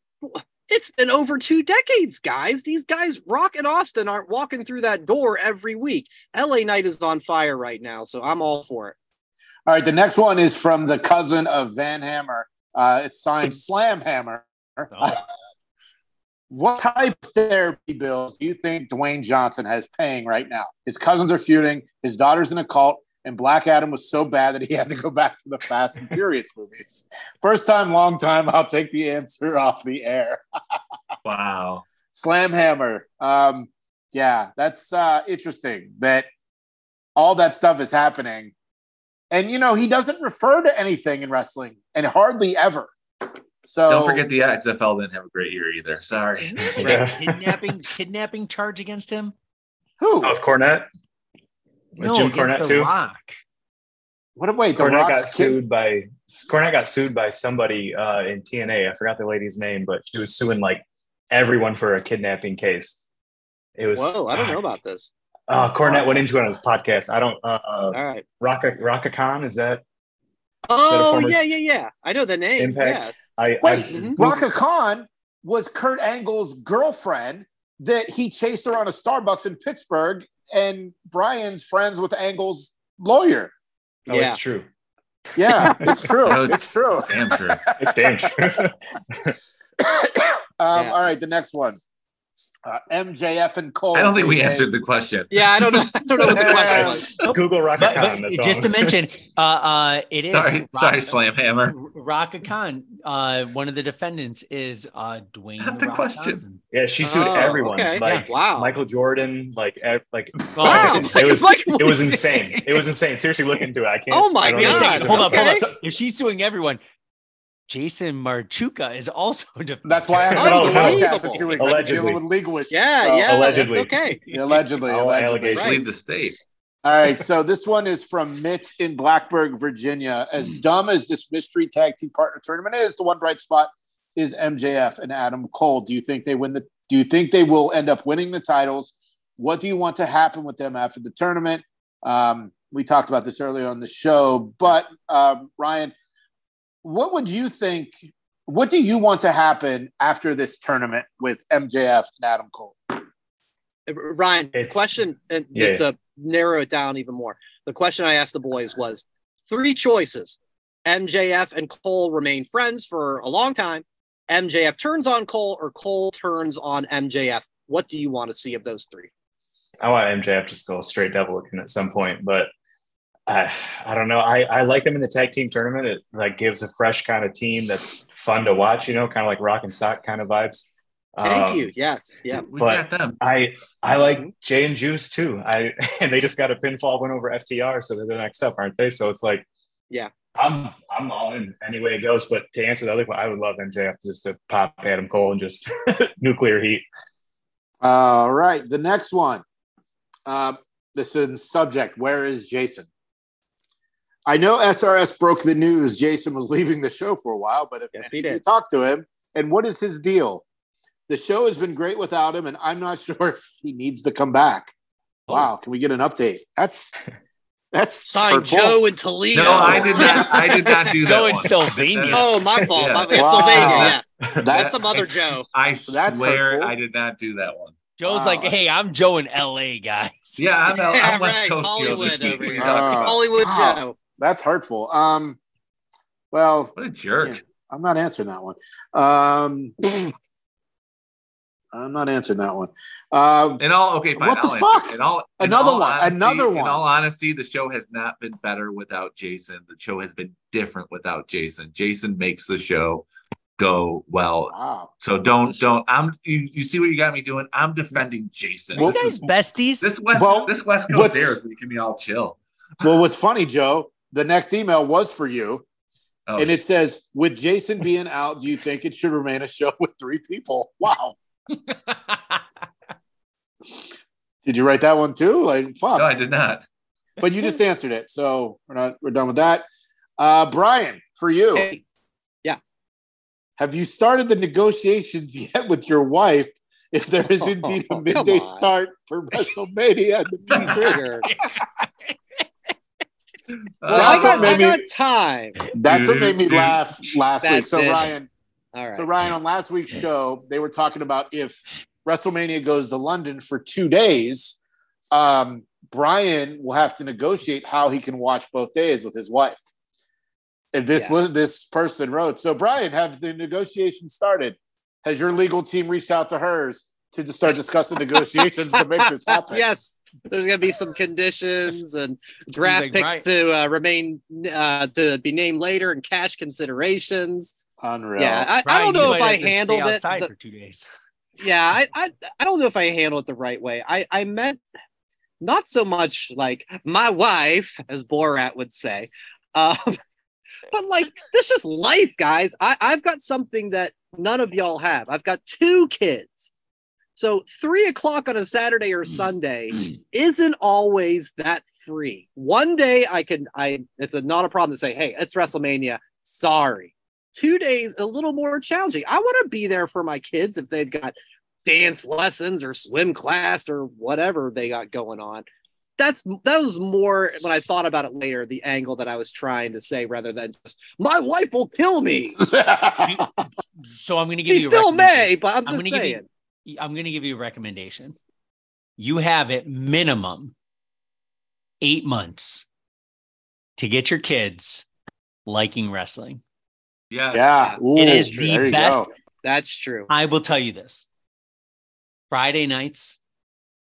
Speaker 2: it's been over two decades, guys. These guys, Rock and Austin, aren't walking through that door every week. LA Knight is on fire right now, so I'm all for it.
Speaker 3: All right, the next one is from the cousin of Van Hammer. Uh, it's signed Slam Hammer.
Speaker 4: Oh. (laughs)
Speaker 3: What type of therapy bills do you think Dwayne Johnson has paying right now? His cousins are feuding, his daughter's in a cult, and Black Adam was so bad that he had to go back to the Fast and Furious (laughs) movies. First time, long time. I'll take the answer off the air. (laughs)
Speaker 5: Wow.
Speaker 3: Slam Hammer. Um, yeah, that's uh, interesting that all that stuff is happening. And, you know, he doesn't refer to anything in wrestling and hardly ever. So
Speaker 5: Don't forget the XFL didn't have a great year either. Sorry.
Speaker 4: Isn't (laughs)
Speaker 6: Yeah.
Speaker 4: a kidnapping kidnapping charge against him?
Speaker 3: who?
Speaker 6: Of with Cornette. With
Speaker 4: no,
Speaker 6: Jim
Speaker 4: against
Speaker 6: Cornette
Speaker 4: the
Speaker 6: too.
Speaker 4: Rock.
Speaker 3: What? Wait, the
Speaker 6: Cornette
Speaker 3: Rock's
Speaker 6: got
Speaker 3: kid-
Speaker 6: sued by Cornette got sued by somebody uh, in TNA. I forgot the lady's name, but she was suing like everyone for a kidnapping case. It was.
Speaker 2: Whoa, I don't know about this.
Speaker 6: Uh, Cornette went into it on his podcast. I don't. Uh,
Speaker 2: All right.
Speaker 6: Rhaka Rhaka Khan is that?
Speaker 2: Oh,
Speaker 6: former-
Speaker 2: yeah, yeah, yeah. I know the name.
Speaker 6: Impact? I,
Speaker 3: Wait,
Speaker 6: I
Speaker 2: Mhm.
Speaker 3: Rhaka Khan was Kurt Angle's girlfriend that he chased around a Starbucks in Pittsburgh, and Brian's friends with Angle's lawyer.
Speaker 6: oh,
Speaker 2: Yeah.
Speaker 6: it's true.
Speaker 3: Yeah, (laughs) it's true.
Speaker 5: No,
Speaker 3: it's true.
Speaker 5: Damn true.
Speaker 6: It's dangerous. (laughs)
Speaker 3: um,
Speaker 2: Yeah.
Speaker 3: All right, the next one. Uh, MJF and Cole.
Speaker 5: I don't think we
Speaker 3: aka
Speaker 5: answered the question.
Speaker 2: Yeah, I don't know. (laughs) I don't know what the question was. (laughs)
Speaker 6: Google Rhaka
Speaker 4: But,
Speaker 6: Khan.
Speaker 4: but
Speaker 6: That's
Speaker 4: just
Speaker 6: all.
Speaker 4: to mention, uh, uh, it is
Speaker 5: Sorry,
Speaker 4: Rock-
Speaker 5: sorry, Slam Hammer.
Speaker 4: Rhaka Khan. Uh, one of the defendants is uh, Dwayne
Speaker 5: Not
Speaker 4: the
Speaker 5: the
Speaker 4: Rock
Speaker 5: question.
Speaker 4: Johnson.
Speaker 6: Yeah, she sued
Speaker 2: Oh,
Speaker 6: everyone.
Speaker 2: okay.
Speaker 6: Like
Speaker 2: Wow.
Speaker 6: Michael Jordan, like like
Speaker 2: Wow.
Speaker 6: it (laughs) was
Speaker 2: Like-
Speaker 6: it was insane. It was insane. Seriously, look into it. I can't.
Speaker 2: Oh my
Speaker 6: I don't know
Speaker 2: God.
Speaker 6: the
Speaker 4: Say,
Speaker 6: names
Speaker 4: hold
Speaker 6: of
Speaker 4: up,
Speaker 6: them.
Speaker 4: hold
Speaker 2: Okay.
Speaker 4: up. If she's suing everyone, Jason Marchuka is also (laughs) a.
Speaker 3: That's why I (laughs) haven't done the
Speaker 2: Unbelievable.
Speaker 3: podcast in two weeks. I've been
Speaker 6: Allegedly.
Speaker 3: dealing with legal issues.
Speaker 2: Yeah,
Speaker 3: so-
Speaker 2: yeah.
Speaker 6: Allegedly.
Speaker 2: That's okay.
Speaker 3: Allegedly.
Speaker 6: All
Speaker 3: allegedly.
Speaker 6: allegations.
Speaker 2: Right.
Speaker 5: Leave the state.
Speaker 3: All right, so this one is from Mitch in Blacksburg, Virginia. As dumb as this mystery tag team partner tournament is, the one bright spot is MJF and Adam Cole. Do you think they win the? Do you think they will end up winning the titles? What do you want to happen with them after the tournament? Um, we talked about this earlier on the show, but um, Ryan, what would you think? What do you want to happen after this tournament with MJF and Adam Cole?
Speaker 2: Uh, Ryan,
Speaker 6: It's-
Speaker 2: question, uh, and
Speaker 6: Yeah,
Speaker 2: just to narrow it down even more, the question I asked the boys was three choices. MJF and Cole remain friends for a long time. MJF turns on Cole, or Cole turns on MJF. What do you want to see of those three?
Speaker 6: I want MJF to go straight devil looking at some point, but I I don't know. I I like them in the tag team tournament. It like gives a fresh kind of team that's fun to watch. You know, kind of like rock and sock kind of vibes.
Speaker 2: Thank
Speaker 6: Um,
Speaker 2: you. Yes. Yeah.
Speaker 5: We
Speaker 6: But-
Speaker 5: got them.
Speaker 6: I I like Jay and Juice too. I (laughs) and they just got a pinfall win over FTR, so they're the next up, aren't they? So it's like,
Speaker 2: Yeah.
Speaker 6: I'm I'm all in any way it goes. But to answer the other one, I would love MJF just to pop Adam Cole and just (laughs) nuclear heat.
Speaker 3: All right, the next one. Uh, this is subject. Where is Jason? I know SRS broke the news. Jason was (laughs) leaving the show for a while, but if
Speaker 2: Yes, he
Speaker 3: of you
Speaker 2: did.
Speaker 3: talk to him, and what is his deal? The show has been great without him, and I'm not (laughs) sure if he needs to come back.
Speaker 2: Oh.
Speaker 3: Wow, can we get an update? That's that's
Speaker 2: Sign. Joe and Toledo.
Speaker 5: No, I did not. (laughs) I did not do that.
Speaker 4: Joe in
Speaker 5: one.
Speaker 4: Sylvania.
Speaker 2: Oh, my fault.
Speaker 5: Yeah.
Speaker 2: My, it's
Speaker 3: Wow.
Speaker 2: Sylvania. Yeah.
Speaker 3: That's
Speaker 2: That's some other Joe.
Speaker 5: I
Speaker 3: That's
Speaker 5: swear
Speaker 3: hurtful.
Speaker 5: I did not do that one.
Speaker 4: Joe's
Speaker 3: Wow.
Speaker 4: like, hey, I'm Joe in LA, guys.
Speaker 5: Yeah, I'm, I'm
Speaker 2: Yeah,
Speaker 5: West
Speaker 2: right.
Speaker 5: Coast.
Speaker 2: Hollywood
Speaker 5: Joe.
Speaker 2: over here.
Speaker 3: Uh,
Speaker 2: Hollywood
Speaker 3: wow.
Speaker 2: Joe.
Speaker 3: That's hurtful. Um, well,
Speaker 5: What a jerk.
Speaker 3: Yeah. I'm not answering that one. Um, (clears throat) I'm not answering that one. Um,
Speaker 5: In all, okay, fine.
Speaker 3: What the
Speaker 5: I'll answer.
Speaker 3: fuck?
Speaker 5: In all, in
Speaker 3: Another
Speaker 5: all
Speaker 3: one,
Speaker 5: honesty-
Speaker 3: another
Speaker 5: In
Speaker 3: one.
Speaker 5: all honesty, the show has not been better without Jason. The show has been different without Jason. Jason makes the show go well.
Speaker 3: wow.
Speaker 5: So don't, don't. I'm. You, you see what you got me doing? I'm defending Jason.
Speaker 3: Well,
Speaker 4: You
Speaker 5: this
Speaker 4: guys
Speaker 5: is
Speaker 4: besties?
Speaker 5: this West.
Speaker 3: Well,
Speaker 5: this West Coast
Speaker 3: what's-
Speaker 5: air is making me all chill.
Speaker 3: Well, what's funny, Joe? The next email was for you,
Speaker 5: Oh,
Speaker 3: and it says, "With Jason being out, do you think it should remain a show with three people?" Wow. (laughs) Did you write that one too? Like, fuck.
Speaker 5: no, I did not.
Speaker 3: but you just answered it, so we're not. We're done with that. Uh, Brian, for you,
Speaker 2: Hey, yeah.
Speaker 3: have you started the negotiations (laughs) yet with your wife? If there is indeed a midday
Speaker 2: on.
Speaker 3: start for (laughs) WrestleMania, in the future?
Speaker 2: Trigger. Well,
Speaker 3: That's
Speaker 2: I
Speaker 3: what
Speaker 2: got, I
Speaker 3: made me-
Speaker 2: got time.
Speaker 3: that's what made me laugh last week. So
Speaker 2: it.
Speaker 3: Ryan,
Speaker 2: All right.
Speaker 3: So Ryan, on last week's show, they were talking about if WrestleMania goes to London for two days, um, Brian will have to negotiate how he can watch both days with his wife. And this
Speaker 2: Yeah.
Speaker 3: this person wrote, so Brian, have the negotiation started? Has your legal team reached out to hers to just start discussing negotiations to make this happen? (laughs)
Speaker 2: yes. There's gonna be some conditions and draft
Speaker 4: like
Speaker 2: picks
Speaker 4: Brian-
Speaker 2: to uh, remain uh, to be named later and cash considerations.
Speaker 3: Unreal.
Speaker 2: Yeah, I, I don't know if I
Speaker 4: have to stay
Speaker 2: handled it. the-
Speaker 4: for two days.
Speaker 2: yeah, I, I I don't know if I handled it the right way. I I meant not so much like my wife, as Borat would say, um, (laughs) but like this is life, guys. I I've got something that none of y'all have. I've got two kids, so three o'clock on a Saturday or mm. Sunday mm. isn't always that free. One day I can I it's a, not a problem to say, hey, it's WrestleMania. Sorry. Two days a little more challenging. I want to be there for my kids if they've got dance lessons or swim class or whatever they got going on. That's that was more when I thought about it later, the angle that I was trying to say rather than just my wife will kill me. (laughs)
Speaker 4: So I'm going to give
Speaker 2: He
Speaker 4: you. a
Speaker 2: still may, but I'm
Speaker 4: I'm
Speaker 2: just
Speaker 4: gonna give
Speaker 2: saying.
Speaker 4: you- I'm going to give you a recommendation. You have at minimum eight months to get your kids liking wrestling.
Speaker 5: Yes.
Speaker 3: yeah. Ooh,
Speaker 4: It is the
Speaker 3: you
Speaker 4: best.
Speaker 3: go.
Speaker 2: That's true.
Speaker 4: I will tell you this Friday nights,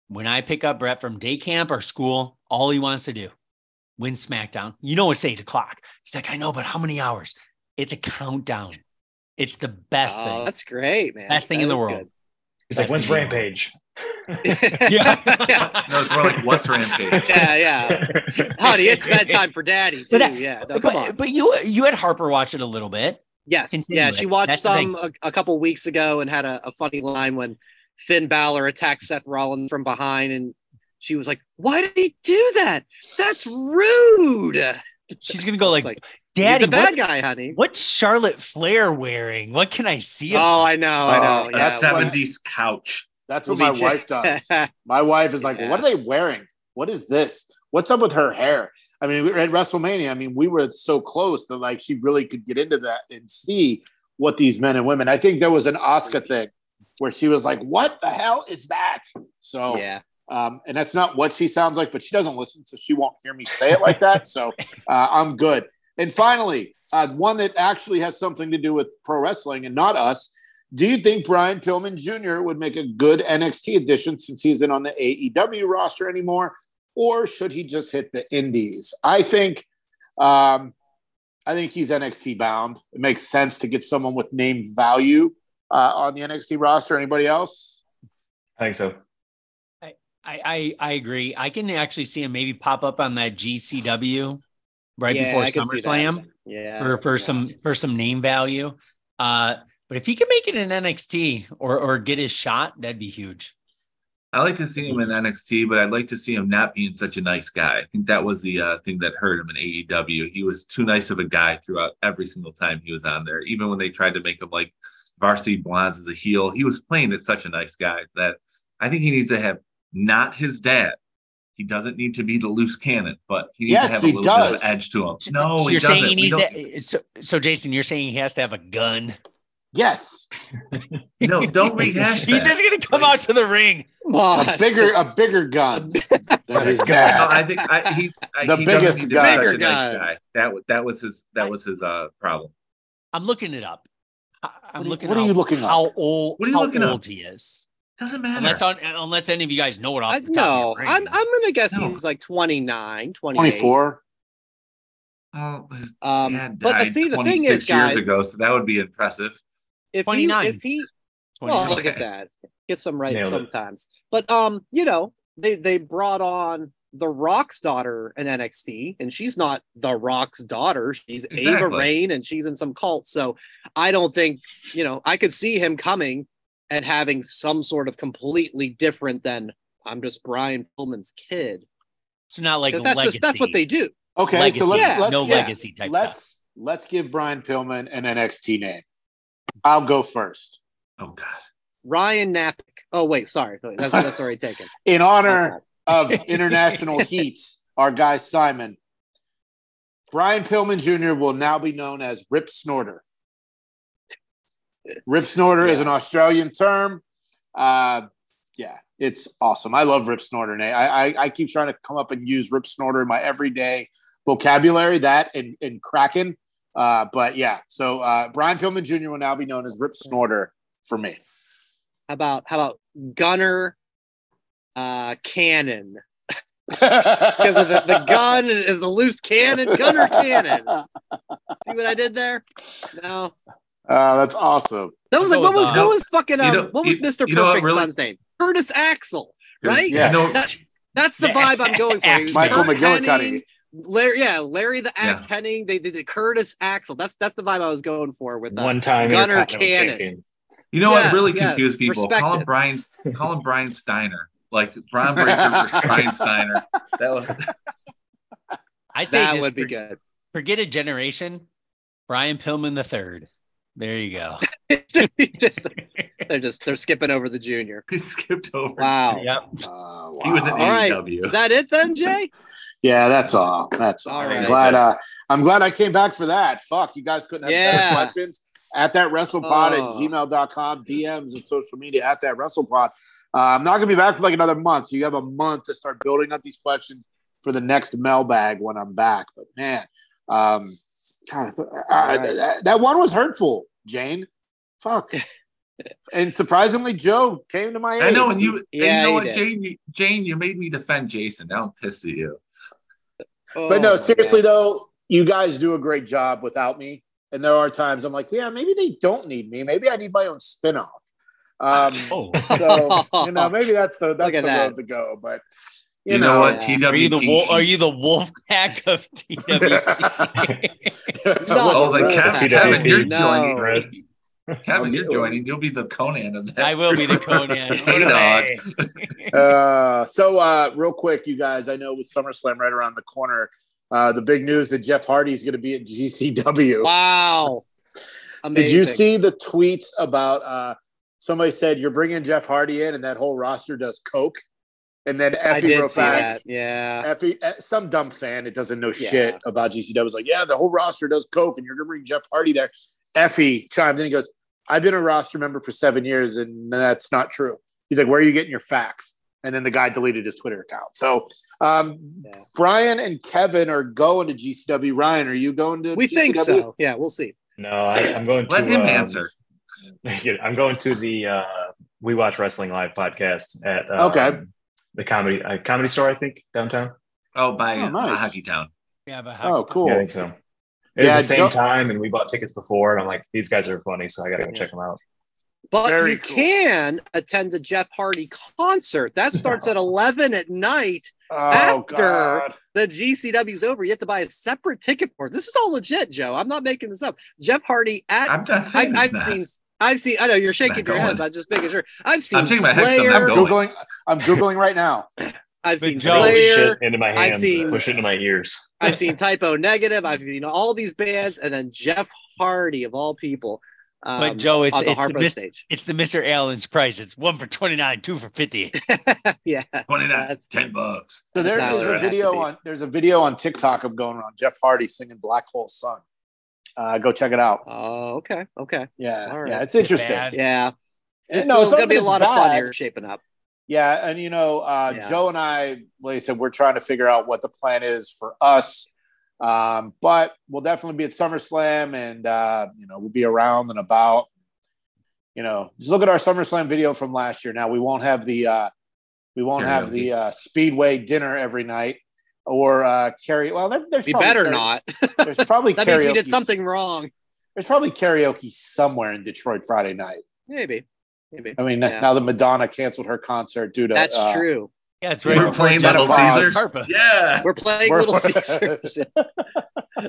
Speaker 4: when I pick up Brett from day camp or school, all he wants to do, win SmackDown. You know, it's eight o'clock. He's like, I know, but how many hours? It's a countdown. It's the best
Speaker 2: Oh,
Speaker 4: thing.
Speaker 2: that's great, man.
Speaker 4: Best thing
Speaker 2: That
Speaker 4: in the
Speaker 2: is
Speaker 4: world.
Speaker 6: He's like,
Speaker 4: Best
Speaker 6: when's
Speaker 4: thing in the world.
Speaker 6: Rampage?
Speaker 2: good. (laughs)
Speaker 4: Yeah. (laughs)
Speaker 5: No, it's more like what's Rampage? (laughs)
Speaker 2: yeah, yeah. Honey, it's bedtime for daddy too.
Speaker 4: But
Speaker 2: yeah, no, come on.
Speaker 4: but, but you you had Harper watch it a little bit.
Speaker 2: Yes,
Speaker 4: Continue
Speaker 2: yeah,
Speaker 4: it.
Speaker 2: she watched
Speaker 4: That's
Speaker 2: some a, a couple weeks ago and had a, a funny line when Finn Balor attacked Seth Rollins from behind, and she was like, "Why did he do that? That's rude."
Speaker 4: She's gonna go
Speaker 2: It's
Speaker 4: like,
Speaker 2: He's
Speaker 4: Daddy,
Speaker 2: the bad
Speaker 4: what,
Speaker 2: guy, honey.
Speaker 4: what's Charlotte Flair wearing? What can I see?
Speaker 2: Oh,
Speaker 4: her?"
Speaker 2: I know, I know.
Speaker 3: Oh,
Speaker 5: A
Speaker 2: yeah,
Speaker 3: that's what-
Speaker 5: 70s couch.
Speaker 3: That's what my wife does. (laughs) My wife is like,
Speaker 2: Yeah.
Speaker 3: "What are they wearing? What is this? What's up with her hair?" I mean, we were at WrestleMania. I mean, we were so close that like she really could get into that and see what these men and women. I think there was an Oscar thing where she was like, "What the hell is that?" So,
Speaker 2: yeah.
Speaker 3: um, and that's not what she sounds like, but she doesn't listen, so she won't hear me say it like that. So, uh, I'm good. And finally, uh, one that actually has something to do with pro wrestling and not us. Do you think Brian Pillman Jr. would make a good NXT addition since he's in on the AEW roster anymore, or should he just hit the Indies? I think, um, I think he's NXT bound. It makes sense to get someone with name value uh, on the NXT roster. Anybody else?
Speaker 6: I think so.
Speaker 4: I, I I agree. I can actually see him maybe pop up on that GCW right
Speaker 2: Yeah,
Speaker 4: before
Speaker 2: I can see that.
Speaker 4: SummerSlam
Speaker 2: Yeah.
Speaker 4: for for some for some name value. Uh, but if he can make it in NXT or or get his shot, that'd be huge.
Speaker 5: I like to see him in NXT, but I'd like to see him not being such a nice guy. I think that was the uh, thing that hurt him in AEW. He was too nice of a guy throughout every single time he was on there. Even when they tried to make him like Varsity Blondes as a heel, he was playing it such a nice guy that I think he needs to have not his dad. He doesn't need to be the loose cannon, but he needs
Speaker 3: Yes,
Speaker 5: to have a
Speaker 3: he
Speaker 5: little bit of edge to him. No,
Speaker 4: so
Speaker 5: he
Speaker 4: you're saying
Speaker 5: doesn't.
Speaker 4: he needs
Speaker 5: don't-
Speaker 4: that. So, so Jason, you're saying he has to have a gun.
Speaker 3: Yes,
Speaker 5: No, don't rehash (laughs)
Speaker 4: He's just gonna come out to the ring.
Speaker 2: Come on.
Speaker 3: a bigger a bigger gun (laughs) than his
Speaker 5: No. I think I, he I,
Speaker 3: The
Speaker 5: he
Speaker 3: biggest
Speaker 5: doesn't need to
Speaker 3: guy.
Speaker 5: be
Speaker 2: Bigger
Speaker 5: such a nice
Speaker 2: guy.
Speaker 5: guy. That was that was his that was his uh problem.
Speaker 4: I'm looking it up. I- I'm
Speaker 3: What
Speaker 4: looking.
Speaker 3: what are you looking up?
Speaker 4: How old?
Speaker 5: What are you
Speaker 4: how
Speaker 5: looking up?
Speaker 4: old he is?
Speaker 5: Doesn't matter.
Speaker 4: Unless on, unless any of you guys know it off
Speaker 2: I,
Speaker 4: the top
Speaker 2: no,
Speaker 4: of your
Speaker 2: I'm. I'm gonna guess
Speaker 5: No.
Speaker 2: he was like 29,
Speaker 3: 24.
Speaker 5: oh, his
Speaker 2: Um,
Speaker 5: dad
Speaker 2: but
Speaker 5: died
Speaker 2: see, the thing
Speaker 5: 26
Speaker 2: is,
Speaker 5: years
Speaker 2: guys,
Speaker 5: ago, so that would be impressive.
Speaker 2: if he if he
Speaker 4: 29.
Speaker 2: well, look at that, get some right
Speaker 6: Nailed it.
Speaker 2: sometimes. But um, you know, they they brought on the Rock's daughter in NXT, and she's not the Rock's daughter. She's Ava
Speaker 5: Exactly.
Speaker 2: Raine, and she's in some cult. So I don't think you know. I could see him coming and having some sort of completely different than I'm just Brian Pillman's kid.
Speaker 4: So not like
Speaker 2: that's
Speaker 4: legacy.
Speaker 2: just that's what they do.
Speaker 3: Okay,
Speaker 4: Legacy,
Speaker 3: so let's,
Speaker 2: yeah.
Speaker 3: let's
Speaker 4: no
Speaker 3: yeah,
Speaker 4: legacy type
Speaker 3: let's
Speaker 4: stuff.
Speaker 3: let's give Brian Pillman an NXT name. I'll go first.
Speaker 5: Oh God.
Speaker 2: Ryan Napick. Oh wait, sorry, that's that's already (laughs) taken.
Speaker 3: In honor of (laughs) international heat, our guy Simon, Brian Pillman Jr. will now be known as Rip Snorter. Rip Snorter is an Australian term. Uh, yeah, it's awesome. I love Rip Snorter. Nate. I, I I keep trying to come up and use Rip Snorter in my everyday vocabulary. That and, and Kraken. Uh, but yeah, so uh, Brian Pillman Jr. will now be known as Rip Snorter for me.
Speaker 2: How about how about Gunner uh, Cannon? (laughs) Because the, the gun is a loose cannon, Gunner Cannon. See what I did there? No,
Speaker 3: Uh, that's awesome.
Speaker 2: that was like what was what was fucking um,
Speaker 5: You know-
Speaker 2: what was Mister
Speaker 5: you know what
Speaker 2: Perfect's
Speaker 5: really-
Speaker 2: son's name? Curtis Axel, right?
Speaker 3: Yeah.
Speaker 5: You know,
Speaker 2: That, that's the vibe I'm going for.
Speaker 3: Michael
Speaker 2: Kurt McGillicutty. Larry, yeah, Larry the Axe
Speaker 5: Yeah.
Speaker 2: Hennig. They did the Curtis Axel. That's that's the vibe I was going for with that.
Speaker 6: One time
Speaker 2: Gunner
Speaker 6: Intercontinental
Speaker 2: Cannon.
Speaker 6: champion.
Speaker 5: you know
Speaker 2: Yes,
Speaker 5: what really
Speaker 2: yes,
Speaker 5: confused people? Call him
Speaker 2: it.
Speaker 5: Brian. Call him Brian Steiner. Like Brian Breaker versus (laughs) Brian Steiner. That was
Speaker 4: I say
Speaker 2: that
Speaker 4: just
Speaker 2: would be good.
Speaker 4: forget a generation. Brian Pillman the third. There you go. (laughs)
Speaker 2: Just- they're just they're skipping over the junior.
Speaker 5: he skipped over.
Speaker 2: Wow.
Speaker 4: yep.
Speaker 3: Uh,
Speaker 5: He was an
Speaker 2: All right.
Speaker 5: AEW.
Speaker 2: Is that it then, Jay?
Speaker 3: Yeah, that's all. That's all.
Speaker 2: All
Speaker 3: I'm glad. Uh, I'm glad I came back for that. Fuck, you guys couldn't have
Speaker 2: Yeah.
Speaker 3: better questions at that WrestlePod at
Speaker 2: Oh.
Speaker 3: gmail.com, DMs and social media at that WrestlePod. Uh, I'm not going to be back for like another month, so you have a month to start building up these questions for the next mailbag when I'm back. But man, um, God, I thought- uh,
Speaker 2: right.
Speaker 3: that, that one was hurtful, Jane. Fuck. (laughs) and surprisingly, Joe came to my aid.
Speaker 5: I know, and you, and
Speaker 2: Yeah,
Speaker 5: you know what,
Speaker 2: did.
Speaker 5: Jane? You, Jane, you made me defend Jason. Now I'm pissed at you.
Speaker 3: But
Speaker 2: Oh,
Speaker 3: no, seriously
Speaker 2: God.
Speaker 3: though, you guys do a great job without me. And there are times I'm like, yeah, maybe they don't need me. Maybe I need my own spinoff. Um, (laughs)
Speaker 4: Oh,
Speaker 3: so you know, maybe that's the that's the
Speaker 2: that.
Speaker 3: road to go. But
Speaker 5: You,
Speaker 3: you,
Speaker 5: know, what?
Speaker 2: yeah.
Speaker 5: TWP.
Speaker 4: are you the wolf? Are you the wolf pack of TW?
Speaker 2: No,
Speaker 5: Oh, then
Speaker 2: the
Speaker 5: Kevin,
Speaker 2: Wolfpack.
Speaker 5: Kevin, you're
Speaker 2: No.
Speaker 5: joining.
Speaker 6: Thread.
Speaker 5: Kevin, you're joining. You'll be the Conan of that.
Speaker 4: I will be the Conan. (laughs)
Speaker 5: Hey, dog. (laughs)
Speaker 3: uh, so uh, real quick, you guys, I know with SummerSlam right around the corner, uh, the big news that Jeff Hardy is going to be at GCW.
Speaker 2: Wow. Amazing. (laughs)
Speaker 3: Did you see the tweets about uh, somebody said you're bringing Jeff Hardy in and that whole roster does coke? And then
Speaker 2: I
Speaker 3: Effy
Speaker 2: did
Speaker 3: real fast,
Speaker 2: that. Yeah.
Speaker 3: Effy, eh, some dumb fan that doesn't know
Speaker 2: Yeah.
Speaker 3: shit about GCW was like, yeah, the whole roster does coke, and you're gonna bring Jeff Hardy there. Effy chimed in and goes, I've been a roster member for seven years, and that's not true. He's like, where are you getting your facts? And then the guy deleted his Twitter account. So um,
Speaker 2: Yeah.
Speaker 3: Brian and Kevin are going to GCW. Ryan, are you going to?
Speaker 2: We think so. Yeah, we'll see.
Speaker 6: No, I, I'm going to.
Speaker 5: Let him
Speaker 6: um,
Speaker 5: answer. (laughs)
Speaker 6: I'm going to the uh, We Watch Wrestling Live podcast at um,
Speaker 3: Okay.
Speaker 6: The comedy uh, comedy store, I think downtown.
Speaker 5: Oh, by
Speaker 3: Oh, nice.
Speaker 5: Hockey Town.
Speaker 4: Yeah, but
Speaker 3: Oh, cool.
Speaker 6: Yeah, I think so. It's
Speaker 3: Yeah,
Speaker 6: the same
Speaker 3: Joe-
Speaker 6: time, and we bought tickets before, and I'm like, these guys are funny, so I got to go check them out.
Speaker 2: But
Speaker 3: Very
Speaker 2: you
Speaker 3: cool.
Speaker 2: can attend the Jeff Hardy concert. That (laughs) starts at 11 at night.
Speaker 3: Oh,
Speaker 2: After-
Speaker 3: God.
Speaker 2: The GCW's over. You have to buy a separate ticket for it. This is all legit, Joe. I'm not making this up. Jeff Hardy at
Speaker 5: I'm not saying
Speaker 2: I've, I've
Speaker 5: not.
Speaker 2: seen I've seen I know you're shaking your head, I'm just making sure. I've seen
Speaker 5: I'm shaking my head 'cause I'm
Speaker 2: Slayer.
Speaker 5: not going.
Speaker 3: Googling. I'm Googling right now. (laughs)
Speaker 2: I've seen
Speaker 4: Joe-
Speaker 2: Slayer.
Speaker 6: it into my hands.
Speaker 2: I've seen-
Speaker 6: push it into my ears. (laughs)
Speaker 2: I've seen Type O Negative. I've seen all these bands, and then Jeff Hardy of all people. Um,
Speaker 4: But Joe, it's
Speaker 2: the
Speaker 4: it's the, mis-
Speaker 2: stage.
Speaker 4: it's the Mr. Allen's price. It's one for twenty nine, two for fifty. (laughs)
Speaker 2: yeah,
Speaker 5: 29,
Speaker 2: That's-
Speaker 5: 10 bucks.
Speaker 3: So there
Speaker 2: That's
Speaker 3: is
Speaker 2: how it
Speaker 3: a video on. There's a video on TikTok of going around Jeff Hardy singing "Black Hole Sun." Uh, go check it out.
Speaker 2: Oh, okay, okay,
Speaker 3: Yeah,
Speaker 2: All right.
Speaker 3: yeah, it's interesting.
Speaker 4: bad.
Speaker 2: yeah. It's,
Speaker 3: No,
Speaker 2: so
Speaker 3: it's
Speaker 2: it's gonna be a lot
Speaker 3: it's
Speaker 2: of fun here shaping up.
Speaker 3: Yeah, and you know, uh,
Speaker 2: Yeah.
Speaker 3: Joe and I, like I said, we're trying to figure out what the plan is for us. Um, but we'll definitely be at SummerSlam, and uh, you know, we'll be around and about. You know, just look at our SummerSlam video from last year. Now we won't have the uh, we won't have the uh, Speedway dinner every night or uh, carry. Well, there, there's
Speaker 2: We
Speaker 3: probably
Speaker 2: better
Speaker 3: karaoke-
Speaker 2: not.
Speaker 3: There's probably (laughs)
Speaker 2: that means we did
Speaker 3: karaoke-
Speaker 2: something wrong.
Speaker 3: There's probably karaoke somewhere in Detroit Friday night.
Speaker 2: Maybe, maybe.
Speaker 3: I mean,
Speaker 2: Yeah.
Speaker 3: now that Madonna canceled her concert due to
Speaker 2: That's
Speaker 3: uh,
Speaker 2: true.
Speaker 4: Yeah, it's right.
Speaker 3: we're
Speaker 4: in
Speaker 3: playing Little
Speaker 4: Jennifer
Speaker 3: Caesars.
Speaker 4: Carpus.
Speaker 5: Yeah.
Speaker 2: We're playing
Speaker 3: We're-
Speaker 2: Little Caesars.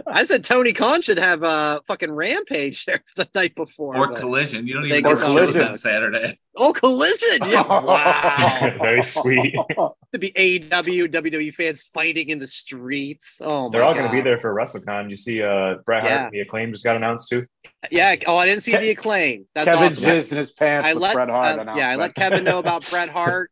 Speaker 2: I said Tony Khan should have a fucking rampage there the night before.
Speaker 5: Or collision. You don't even
Speaker 3: get
Speaker 5: get collision
Speaker 3: Collision.
Speaker 5: on Saturday.
Speaker 2: oh, collision! Yeah, (laughs) wow. (laughs)
Speaker 6: Very sweet. (laughs)
Speaker 2: to be AEW, WWE fans fighting in the streets. Oh,
Speaker 6: They're
Speaker 2: my
Speaker 6: all going to be there for WrestleCon. You see, uh, Bret Hart
Speaker 2: Yeah.
Speaker 6: the acclaim just got announced too.
Speaker 2: Yeah. Oh, I didn't see
Speaker 3: Ke-
Speaker 2: the acclaim. That's
Speaker 3: Kevin
Speaker 2: awesome.
Speaker 3: jizzed in his pants
Speaker 2: I
Speaker 3: with
Speaker 2: let
Speaker 3: Bret Hart
Speaker 2: uh, yeah, I let Kevin know about Bret Hart.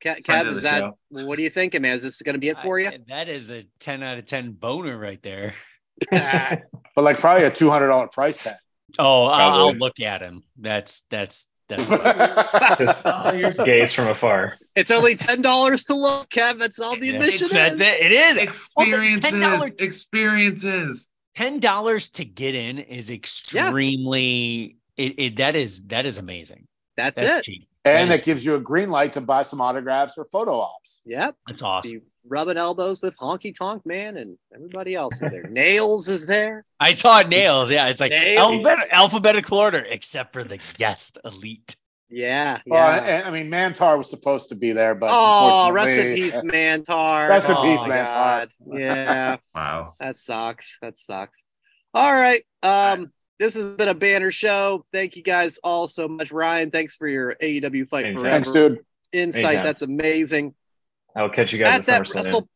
Speaker 2: Ke-
Speaker 5: Friend
Speaker 2: Kev, is that
Speaker 5: show.
Speaker 2: what are you thinking, man? Is this going to be it for you?
Speaker 4: I- that is a 10 out of 10 boner right there. (laughs) (laughs)
Speaker 3: but like probably a two hundred dollar price tag.
Speaker 4: Oh, I'll, I'll look at him. That's that's that's. (laughs)
Speaker 6: Just
Speaker 5: Oh,
Speaker 6: gaze from afar.
Speaker 2: It's only ten dollars to look, Kev. That's all the admission
Speaker 4: It's- that's it. It is.
Speaker 5: Experiences.
Speaker 4: $10
Speaker 5: Experiences.
Speaker 4: Ten dollars to get in is extremely. It, it that is that is amazing.
Speaker 2: That's,
Speaker 4: That's
Speaker 2: it.
Speaker 4: cheap.
Speaker 3: And
Speaker 4: That is-
Speaker 3: it gives you a green light to buy some autographs or photo ops.
Speaker 2: Yep.
Speaker 4: That's awesome.
Speaker 2: Be rubbing elbows with Honky Tonk Man and everybody else is there. Nailz is there.
Speaker 4: I saw Nailz. Yeah, it's like alphabet, alphabetical order, except for the guest elite.
Speaker 2: Yeah.
Speaker 3: Well,
Speaker 2: Yeah.
Speaker 3: and- I mean, Mantaur was supposed to be there, but
Speaker 2: oh, rest in peace, (laughs) Mantaur.
Speaker 3: Rest in
Speaker 2: Oh,
Speaker 3: peace, Mantaur.
Speaker 2: God. Yeah. (laughs)
Speaker 5: Wow.
Speaker 2: That sucks. That sucks. All right. Um, this has been a banner show. Thank you guys all so much. Ryan, thanks for your AEW fight
Speaker 6: Anytime.
Speaker 2: forever
Speaker 3: Thanks, dude.
Speaker 2: insight.
Speaker 6: Anytime.
Speaker 2: That's amazing.
Speaker 6: I'll catch you guys at
Speaker 2: that Wrestle,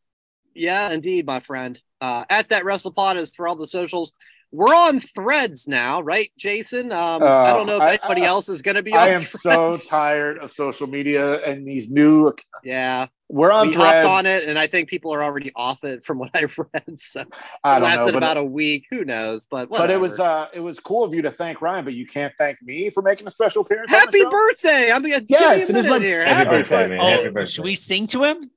Speaker 2: yeah, indeed, my friend. Uh, at that WrestlePod is for all the socials. We're on Threads now, right, Jason? Um, I don't know if
Speaker 3: Uh, I-
Speaker 2: anybody
Speaker 3: I-
Speaker 2: else is going to be on.
Speaker 3: I am (laughs) so tired of social media and these new.
Speaker 2: yeah.
Speaker 3: We're on
Speaker 2: we
Speaker 3: threads.
Speaker 2: on it, and I think people are already off it from what (laughs) I've read. So it
Speaker 3: I don't
Speaker 2: lasted
Speaker 3: know, but,
Speaker 2: about a week. Who knows? But
Speaker 3: but it was uh, it was cool of you to thank Ryan, but you can't thank me for making a special appearance. on the
Speaker 2: Happy
Speaker 3: show?
Speaker 2: birthday! I'm gonna
Speaker 3: Yes,
Speaker 2: give
Speaker 3: it
Speaker 2: me
Speaker 3: is
Speaker 2: a
Speaker 3: my-
Speaker 2: minute here.
Speaker 6: Happy
Speaker 2: Happy
Speaker 6: birthday, man. Happy
Speaker 4: Oh,
Speaker 6: birthday.
Speaker 4: should we sing to him?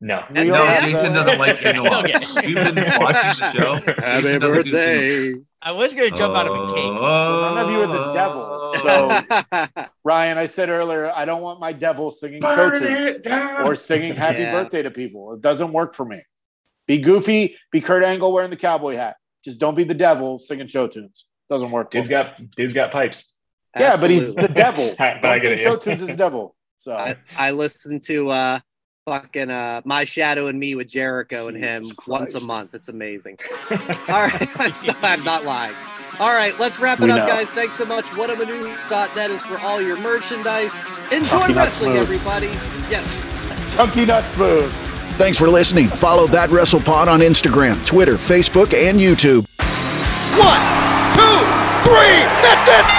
Speaker 6: No.
Speaker 3: We
Speaker 2: No,
Speaker 5: No, Jason
Speaker 3: the-
Speaker 5: doesn't like (laughs) sing along.
Speaker 4: Okay.
Speaker 5: We've been watching the show.
Speaker 2: Happy
Speaker 5: Jason doesn't do
Speaker 2: birthday.
Speaker 4: I was gonna jump out of a cake.
Speaker 5: Oh.
Speaker 3: None of you are the devil, so- (laughs) Ryan, I said earlier, I don't want my devil singing show tunes or singing (laughs) happy
Speaker 2: Yeah.
Speaker 3: birthday to people. It doesn't work for me. Be goofy, be Kurt Angle wearing the cowboy hat. Just don't be the devil singing show tunes. Doesn't work. for
Speaker 6: Dude's
Speaker 3: me.
Speaker 6: got dude's got pipes.
Speaker 3: yeah, but he's the devil.
Speaker 6: But I
Speaker 3: Don't
Speaker 6: get it,
Speaker 3: show
Speaker 6: yeah.
Speaker 3: tunes is the devil. So
Speaker 2: I, I listened to uh fucking uh My Shadow and Me with Jericho and him
Speaker 3: Jesus
Speaker 2: once a month. It's amazing. (laughs) All right. (laughs) I'm, not, I'm not lying. All right, let's wrap it
Speaker 3: We
Speaker 2: up,
Speaker 3: know.
Speaker 2: guys. Thanks so much. Whatamaneuver.net is for all your merchandise. Enjoy
Speaker 3: Chunky
Speaker 2: wrestling, everybody. Yes.
Speaker 3: chunky nut smooth.
Speaker 1: Thanks for listening. Follow That Wrestle Pod on Instagram, Twitter, Facebook, and YouTube.
Speaker 7: One, two, three, that's it!